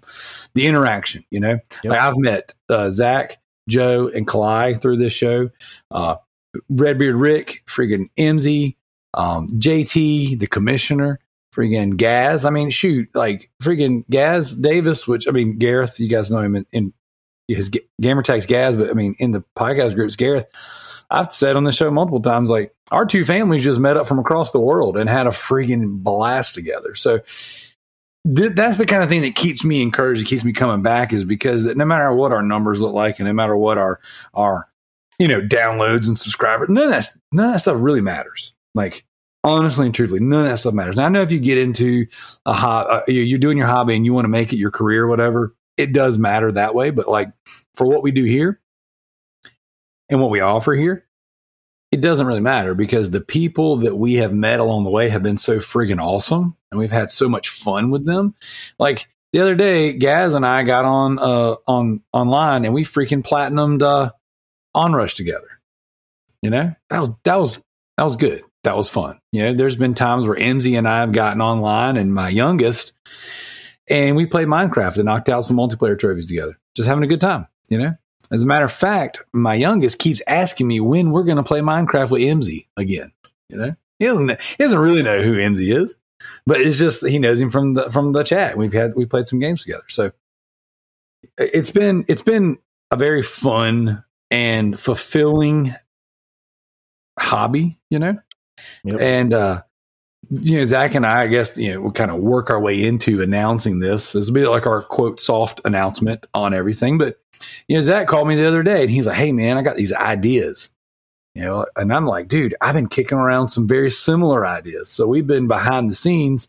the interaction, you know. Yep. Like I've met uh, Zach, Joe, and Kalai through this show. Uh, Redbeard Rick, friggin' MZ, um, JT, the commissioner, friggin' Gaz. I mean, shoot, like friggin' Gaz Davis, which I mean Gareth, you guys know him in, in his gamer tags Gaz, but I mean in the podcast groups, Gareth I've said on the show multiple times, like our two families just met up from across the world and had a freaking blast together. So th- that's the kind of thing that keeps me encouraged, keeps me coming back, is because no matter what our numbers look like, and no matter what our our you know downloads and subscribers, none of that none of that stuff really matters. Like honestly and truthfully, none of that stuff matters. Now I know if you get into a hobby, uh, you're doing your hobby and you want to make it your career, or whatever, it does matter that way. But like for what we do here, and what we offer here, it doesn't really matter because the people that we have met along the way have been so friggin' awesome and we've had so much fun with them. Like the other day, Gaz and I got on uh on online and we freaking platinumed uh Onrush together. You know? That was that was that was good. That was fun. You know, there's been times where MZ and I have gotten online and my youngest and we played Minecraft and knocked out some multiplayer trophies together. Just having a good time, you know? As a matter of fact, my youngest keeps asking me when we're going to play Minecraft with MZ again. You know, he doesn't, he doesn't really know who MZ is, but it's just he knows him from the from the chat. We've had we played some games together, so it's been it's been a very fun and fulfilling hobby. You know, yep. and uh, you know, Zach and I, I guess, you know, we'll kind of work our way into announcing this. This will be like our quote soft announcement on everything. But, you know, Zach called me the other day and he's like, Hey man, I got these ideas. You know, and I'm like, dude, I've been kicking around some very similar ideas. So we've been behind the scenes,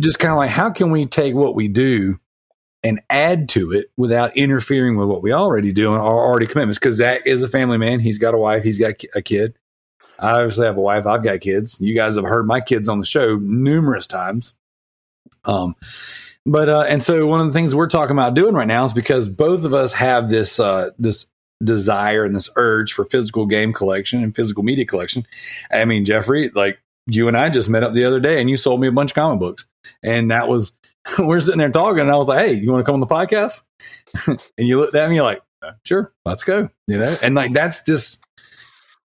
just kind of like, how can we take what we do and add to it without interfering with what we already do and our already commitments? Because Zach is a family man. He's got a wife, he's got a kid. I obviously have a wife. I've got kids. You guys have heard my kids on the show numerous times. Um, but uh, and so one of the things we're talking about doing right now is because both of us have this uh, this desire and this urge for physical game collection and physical media collection. I mean, Jeffrey, like you and I just met up the other day, and you sold me a bunch of comic books, and that was (laughs) we're sitting there talking, and I was like, "Hey, you want to come on the podcast?" (laughs) and you looked at me, like, "Sure, let's go," you know, and like that's just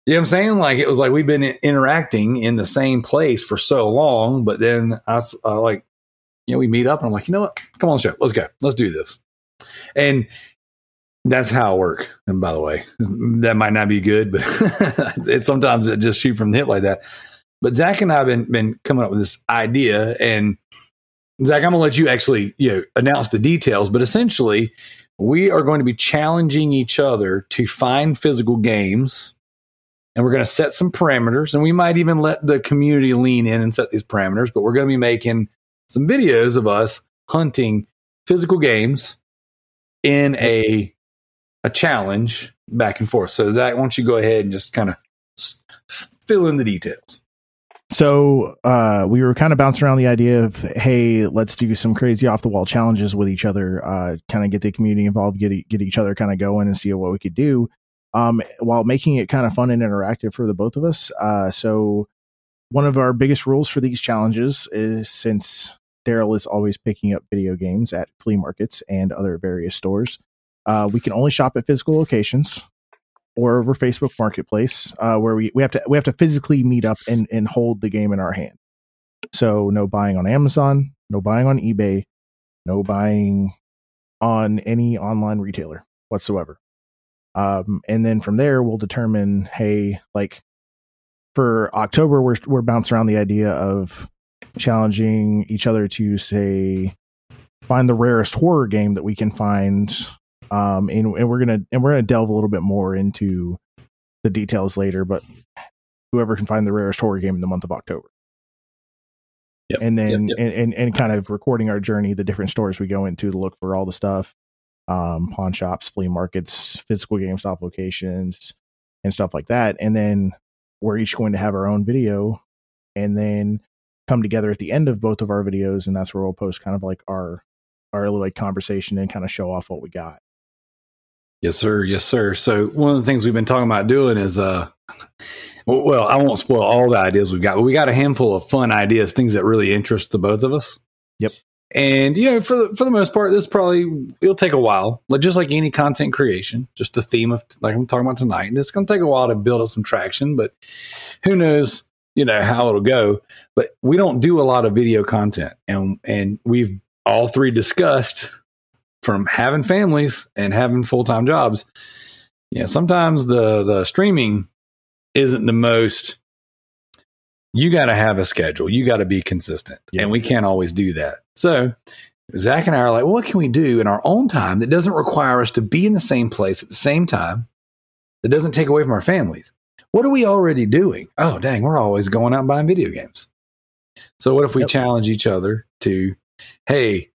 you know what I'm saying? Like it was like we've been interacting in the same place for so long, but then I uh, like, you know, we meet up and I'm like, you know what? Come on, show. Let's go. Let's do this. And that's how I work. And by the way, (laughs) that might not be good, but (laughs) it sometimes it just shoot from the hip like that. But Zach and I have been been coming up with this idea, and Zach, I'm gonna let you actually you know announce the details. But essentially, we are going to be challenging each other to find physical games and we're going to set some parameters and we might even let the community lean in and set these parameters but we're going to be making some videos of us hunting physical games in a a challenge back and forth. So zach why don't you go ahead and just kind of fill in the details? So uh, we were kind of bouncing around the idea of, hey, let's do some crazy off the wall challenges with each other, uh, kind of get the community involved, get get each other kind of going, and see what we could do um, while making it kind of fun and interactive for the both of us. Uh, so, one of our biggest rules for these challenges is since Darrell is always picking up video games at flea markets and other various stores, uh, we can only shop at physical locations or over Facebook Marketplace, uh, where we, we have to we have to physically meet up and, and hold the game in our hand. So, no buying on Amazon, no buying on eBay, no buying on any online retailer whatsoever. Um, and then from there, we'll determine, hey, like for October, we're we're bouncing around the idea of challenging each other to say find the rarest horror game that we can find. Um, and, and we're gonna and we're gonna delve a little bit more into the details later, but whoever can find the rarest horror game in the month of October. Yep, and then yep, yep. And, and, and kind of recording our journey, the different stores we go into to look for all the stuff, um, pawn shops, flea markets, physical GameStop locations, and stuff like that. And then we're each going to have our own video and then come together at the end of both of our videos. And that's where we'll post kind of like our, our little like conversation and kind of show off what we got. Yes, sir. Yes, sir. So one of the things we've been talking about doing is, uh, (laughs) well, I won't spoil all the ideas we've got, but we got a handful of fun ideas, things that really interest the both of us. Yep. And you know, for the, for the most part, this probably it'll take a while, like just like any content creation, just the theme of like I'm talking about tonight. And it's going to take a while to build up some traction, but who knows, you know, how it'll go. But we don't do a lot of video content, and and we've all three discussed from having families and having full time jobs. Yeah, sometimes the the streaming isn't the most you got to have a schedule. You got to be consistent. Yeah. And we can't always do that. So Zach and I are like, well, what can we do in our own time that doesn't require us to be in the same place at the same time, that doesn't take away from our families? What are we already doing? Oh, dang, we're always going out and buying video games. So what if we yep. challenge each other to, hey,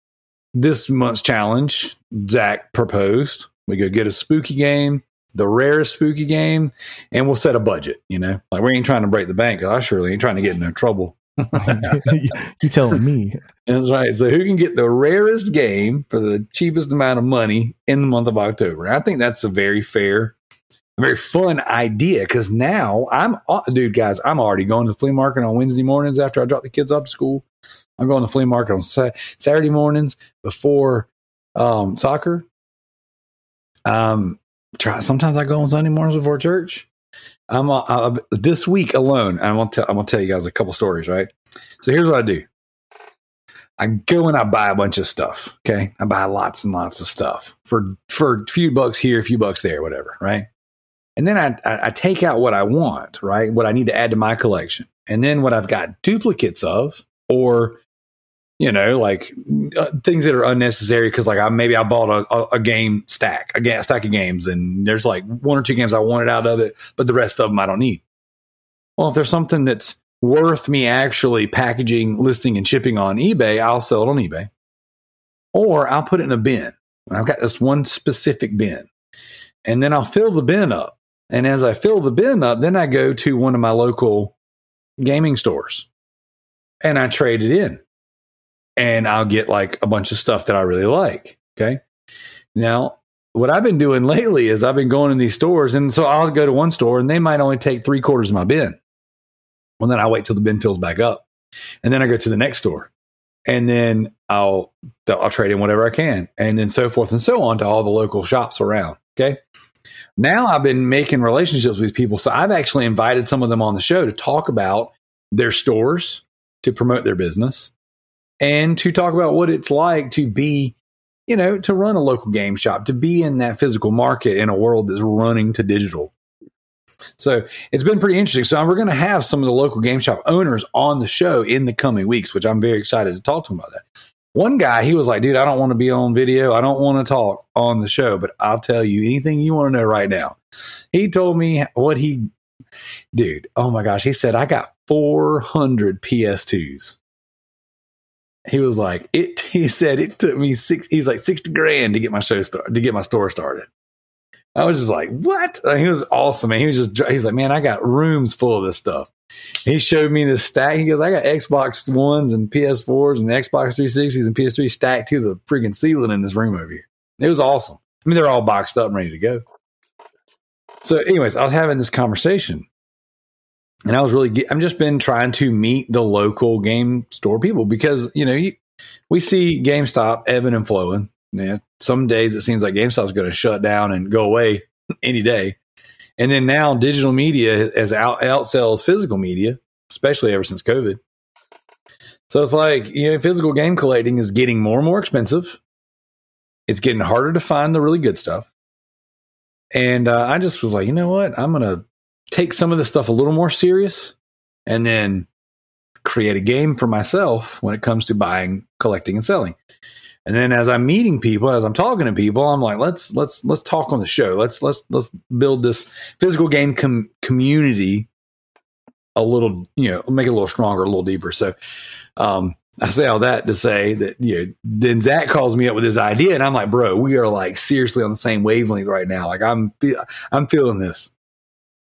this month's challenge, Zach proposed, we go get a spooky game the rarest spooky game, and we'll set a budget. You know, like we ain't trying to break the bank. I surely ain't trying to get in no trouble. (laughs) you telling me? That's right. So who can get the rarest game for the cheapest amount of money in the month of October? I think that's a very fair, very fun idea because now I'm, uh, dude, guys, I'm already going to the flea market on Wednesday mornings after I drop the kids off to school. I'm going to the flea market on sa- Saturday mornings before um, soccer. Um, try. Sometimes I go on Sunday mornings before church. I'm uh, uh, this week alone. I'm gonna tell. I'm gonna tell you guys a couple stories. Right. So here's what I do. I go and I buy a bunch of stuff. Okay, I buy lots and lots of stuff for for a few bucks here, a few bucks there, whatever. Right. And then I, I, I take out what I want, right? What I need to add to my collection, and then what I've got duplicates of, or you know, like uh, things that are unnecessary because like I maybe I bought a, a, a game stack, a, ga- stack of games, and there's like one or two games I wanted out of it, but the rest of them I don't need. Well, if there's something that's worth me actually packaging, listing, and shipping on eBay, I'll sell it on eBay, or I'll put it in a bin. I've got this one specific bin, and then I'll fill the bin up. And as I fill the bin up, then I go to one of my local gaming stores and I trade it in and I'll get like a bunch of stuff that I really like. Okay. Now, what I've been doing lately is I've been going in these stores, and so I'll go to one store and they might only take three quarters of my bin. Well, then I wait till the bin fills back up, and then I go to the next store, and then I'll I'll trade in whatever I can, and then so forth and so on to all the local shops around. Okay. Now I've been making relationships with people, so I've actually invited some of them on the show to talk about their stores to promote their business and to talk about what it's like to be, you know, to run a local game shop, to be in that physical market in a world that's running to digital. So it's been pretty interesting. So we're going to have some of the local game shop owners on the show in the coming weeks, which I'm very excited to talk to them about that. One guy, he was like, dude, I don't want to be on video. I don't want to talk on the show, but I'll tell you anything you want to know right now. He told me what he, dude, oh my gosh. He said, I got 400 PS2s he was like, it, (laughs) he said it took me six, he's like 60 grand to get my show started, to get my store started. I was just like, what? he was awesome, man. He was just, he's like, man, I got rooms full of this stuff. He showed me this stack. He goes, I got Xbox Ones and PS4s and Xbox 360s and PS3 stacked to the freaking ceiling in this room over here. It was awesome. I mean, they're all boxed up and ready to go. So, anyways, I was having this conversation and I was really, I'm just been trying to meet the local game store people because, you know, you, we see GameStop ebbing and flowing. Yeah, some days it seems like GameStop's going to shut down and go away (laughs) any day. And then now digital media has out, outsells physical media, especially ever since COVID. So it's like, you know, physical game collating is getting more and more expensive. It's getting harder to find the really good stuff. And uh, I just was like, you know what? I'm going to take some of this stuff a little more serious and then create a game for myself when it comes to buying, collecting, and selling. And then as I'm meeting people, as I'm talking to people, I'm like, let's let's let's talk on the show. Let's let's let's build this physical game com- community a little, you know, make it a little stronger, a little deeper. So, um, I say all that to say that you know, then Zach calls me up with his idea, and I'm like, bro, we are like seriously on the same wavelength right now. Like I'm I'm feeling this.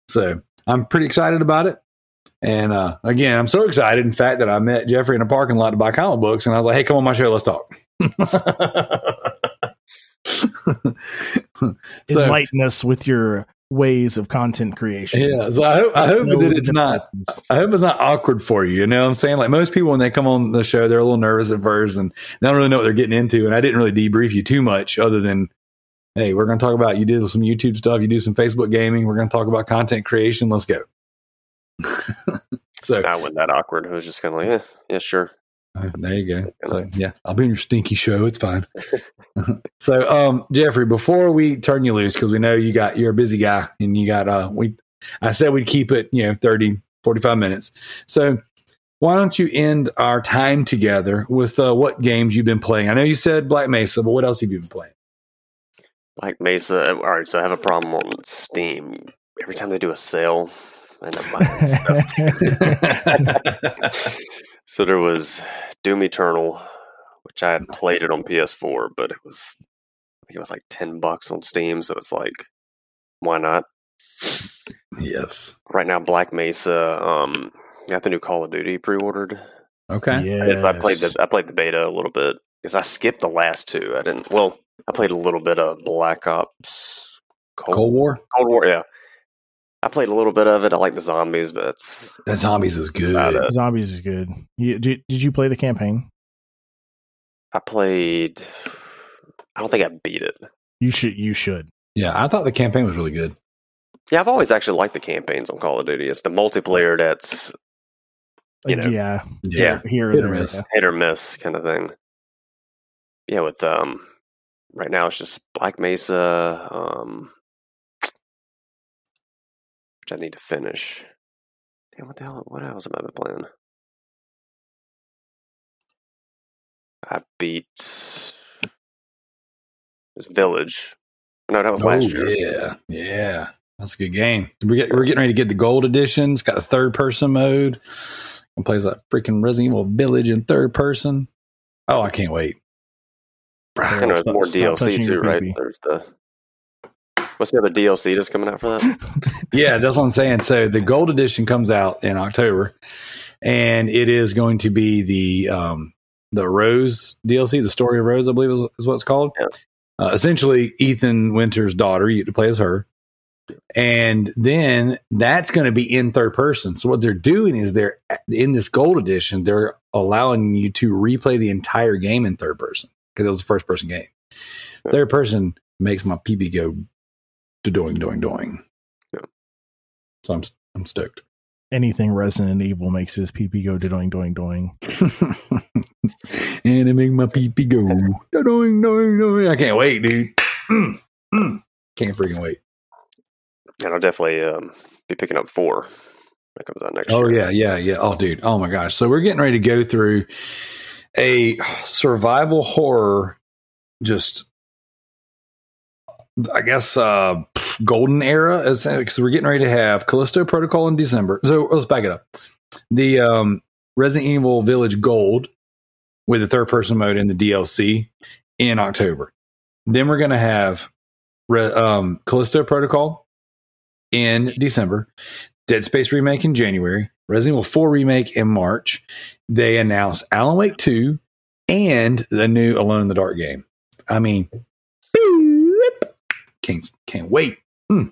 So I'm pretty excited about it. And uh, again, I'm so excited, in fact, that I met Jeffrey in a parking lot to buy comic books, and I was like, "Hey, come on my show, let's talk." (laughs) so, Enlighten us with your ways of content creation. Yeah, so I hope I hope no that it's not. I hope it's not awkward for you. You know what I'm saying? Like most people when they come on the show, they're a little nervous at first and they don't really know what they're getting into. And I didn't really debrief you too much, other than, hey, we're going to talk about you did some YouTube stuff, you do some Facebook gaming. We're going to talk about content creation. Let's go. (laughs) so that wasn't that awkward. I was just kind of like, yeah, yeah, sure. Uh, there you go. So yeah, I'll be in your stinky show. It's fine. (laughs) (laughs) so um, Jeffrey, before we turn you loose, because we know you got you're a busy guy and you got uh we I said we'd keep it, you know, 30, 45 minutes. So why don't you end our time together with uh, what games you've been playing? I know you said Black Mesa, but what else have you been playing? Black Mesa. All right, so I have a problem on Steam. Every time they do a sale, I end up buying stuff. (laughs) So there was Doom Eternal, which I had played it on PS4, but it was I think it was like ten bucks on Steam, so it's like why not? Yes. Right now, Black Mesa, um, got the new Call of Duty pre-ordered. Okay. Yes. I, I played the I played the beta a little bit because I skipped the last two. I didn't. Well, I played a little bit of Black Ops Cold, Cold War. Cold War, yeah. I played a little bit of it. I like the zombies, but that zombies is good. Zombies is good. You, did, did you play the campaign? I played. I don't think I beat it. You should. You should. Yeah, I thought the campaign was really good. Yeah, I've always actually liked the campaigns on Call of Duty. It's the multiplayer that's you know, yeah, yeah, here hit or miss, hit or miss kind of thing. Yeah, with um, right now it's just Black Mesa, um, which I need to finish. Damn, what the hell? What else am I playing? I beat this Village. No, that was oh, last year. Yeah, yeah, that's a good game. We're, get, we're getting ready to get the gold edition. It's got a third person mode. And plays that freaking Resident Evil Village in third person. Oh, I can't wait. I know there's more DLC too, right? There's the What's the other DLC that's coming out for that? (laughs) yeah, that's what I'm saying. So the gold edition comes out in October, and it is going to be the um, the Rose DLC, the story of Rose, I believe is what it's called. Yeah. Uh, essentially, Ethan Winters' daughter. You get to play as her, and then that's going to be in third person. So what they're doing is they're in this gold edition. They're allowing you to replay the entire game in third person because it was a first person game. Third person makes my PB go to doing, doing, doing. Yeah. So I'm I'm stoked. Anything Resident Evil makes his PP go doing, doing, doing. (laughs) and it make my PP go doing, doing, doing. I can't wait, dude. Mm, (clears throat) mm. Can't freaking wait. And I'll definitely um, be picking up four. That comes out next oh, year. yeah, yeah, yeah. Oh, dude. Oh my gosh. So we're getting ready to go through a survival horror just I guess uh golden era because we're getting ready to have Callisto Protocol in December. So let's back it up. The um, Resident Evil Village Gold with the third person mode in the DLC in October. Then we're going to have Re- um, Callisto Protocol in December, Dead Space remake in January, Resident Evil 4 remake in March. They announced Alan Wake 2 and the new Alone in the Dark game. I mean, can't can't wait. Hmm.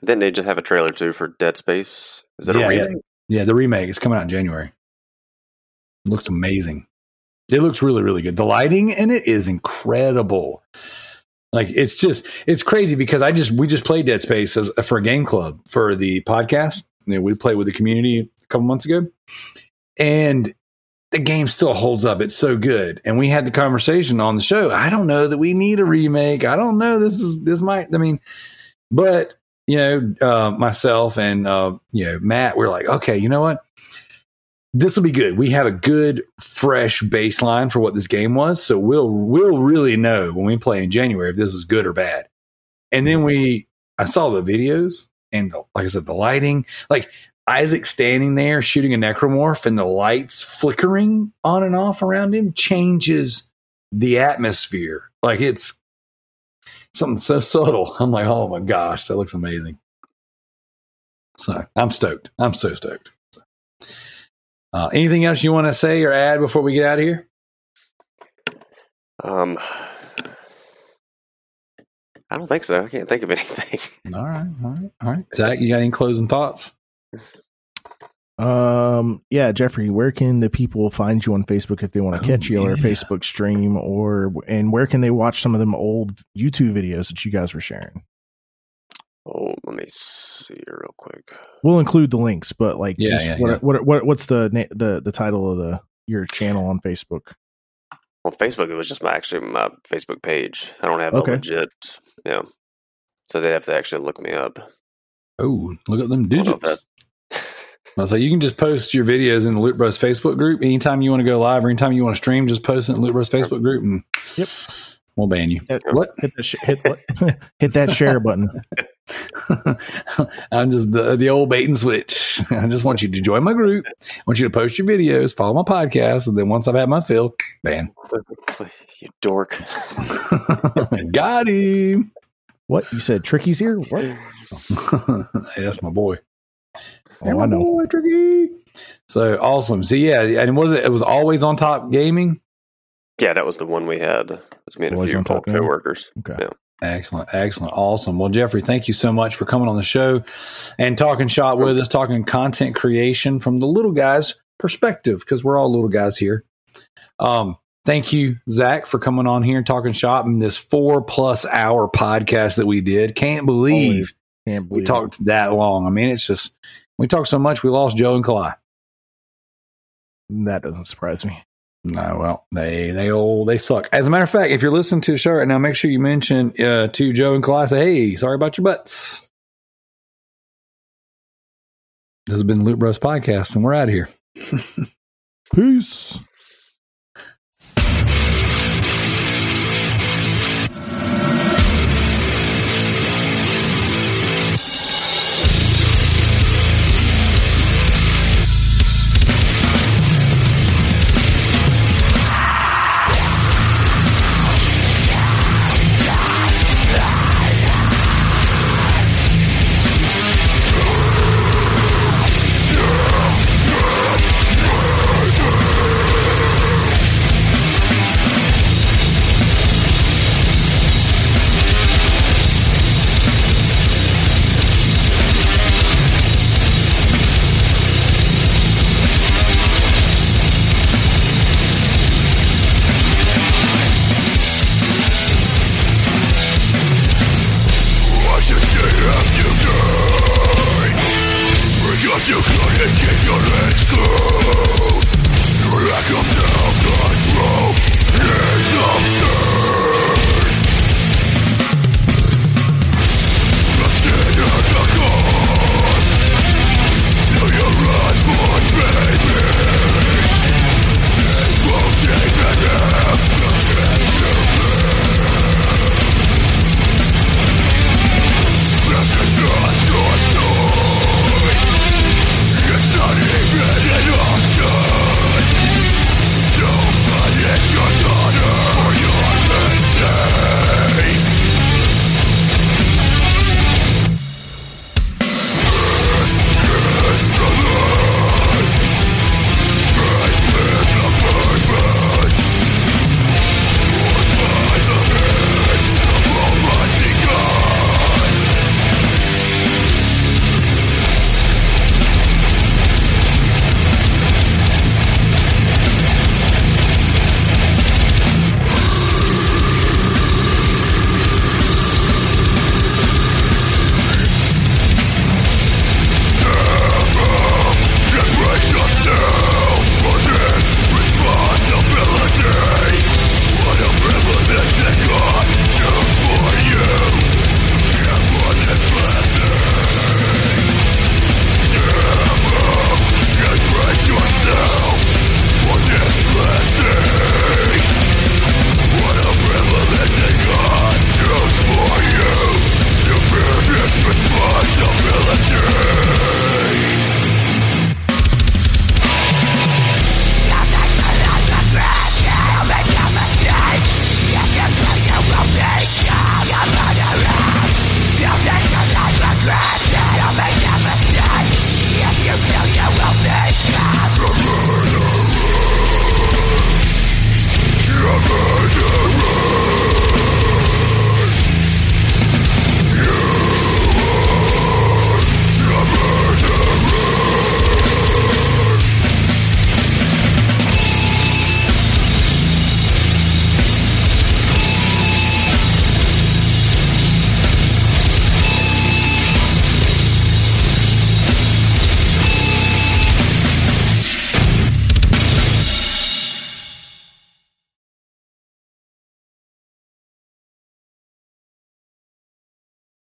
Then they just have a trailer too for Dead Space. Is that yeah, a remake? Yeah. yeah, the remake is coming out in January. It looks amazing. It looks really, really good. The lighting in it is incredible. Like it's just it's crazy because I just we just played Dead Space as for a game club for the podcast. You know, we played with the community a couple months ago, and the game still holds up. It's so good. And we had the conversation on the show. I don't know that we need a remake. I don't know. This is this might. I mean, but you know, uh, myself and uh, you know Matt, we're like, okay, you know what? This will be good. We have a good, fresh baseline for what this game was, so we'll we'll really know when we play in January if this is good or bad. And then we, I saw the videos and the, like I said, the lighting. Like Isaac standing there shooting a necromorph and the lights flickering on and off around him changes the atmosphere. Like it's something so subtle. I'm like, oh my gosh, that looks amazing. So I'm stoked. I'm so stoked. Uh, anything else you want to say or add before we get out of here? Um, I don't think so. I can't think of (laughs) anything. All right, all right, all right. Zach, you got any closing thoughts? Um, yeah, Jeffrey, where can the people find you on Facebook if they want to Oh, catch you or yeah. Facebook stream or and where can they watch some of them old YouTube videos that you guys were sharing? Oh, let me see real quick. We'll include the links, but like, Yeah, just yeah, what, yeah. what what what's the na- the the title of the your channel on Facebook? Well, Facebook it was just my actually my Facebook page. I don't have Okay. a legit, yeah. So they'd have to actually look me up. Oh, look at them I don't know if digits. I was like, you can just post your videos in the Loot Bros Facebook group. Anytime you want to go live or anytime you want to stream, just post it in the Loot Bros Facebook group and Yep. we'll ban you. Hit, What? (laughs) hit the sh- hit what? (laughs) hit that share button. (laughs) (laughs) I'm just the, the old bait and switch. (laughs) I just want you to join my group. I want you to post your videos, follow my podcast, and then once I've had my fill, ban. you dork. (laughs) Got him. What you said? Tricky's here. What? Hey, that's my boy. Oh, I know. boy, Tricky. So awesome. So yeah, and was it? It was always on top gaming. Yeah, that was the one we had. It was me and a few on top coworkers. Okay. Yeah. Excellent, excellent, awesome. Well, Jeffrey, thank you so much for coming on the show and talking shop with us, talking content creation from the little guys' perspective, because we're all little guys here. Um, thank you, Zach, for coming on here and talking shop in this four plus hour podcast that we did. Can't believe Can't we believe it. talked that long. I mean, it's just we talked so much we lost Joe and Kalai. That doesn't surprise me. No, well, they they all they suck. As a matter of fact, if you're listening to the show right now, make sure you mention uh, to Joe and Kalai, "Hey, sorry about your butts." This has been Loot Bros Podcast, and we're out of here. (laughs) Peace.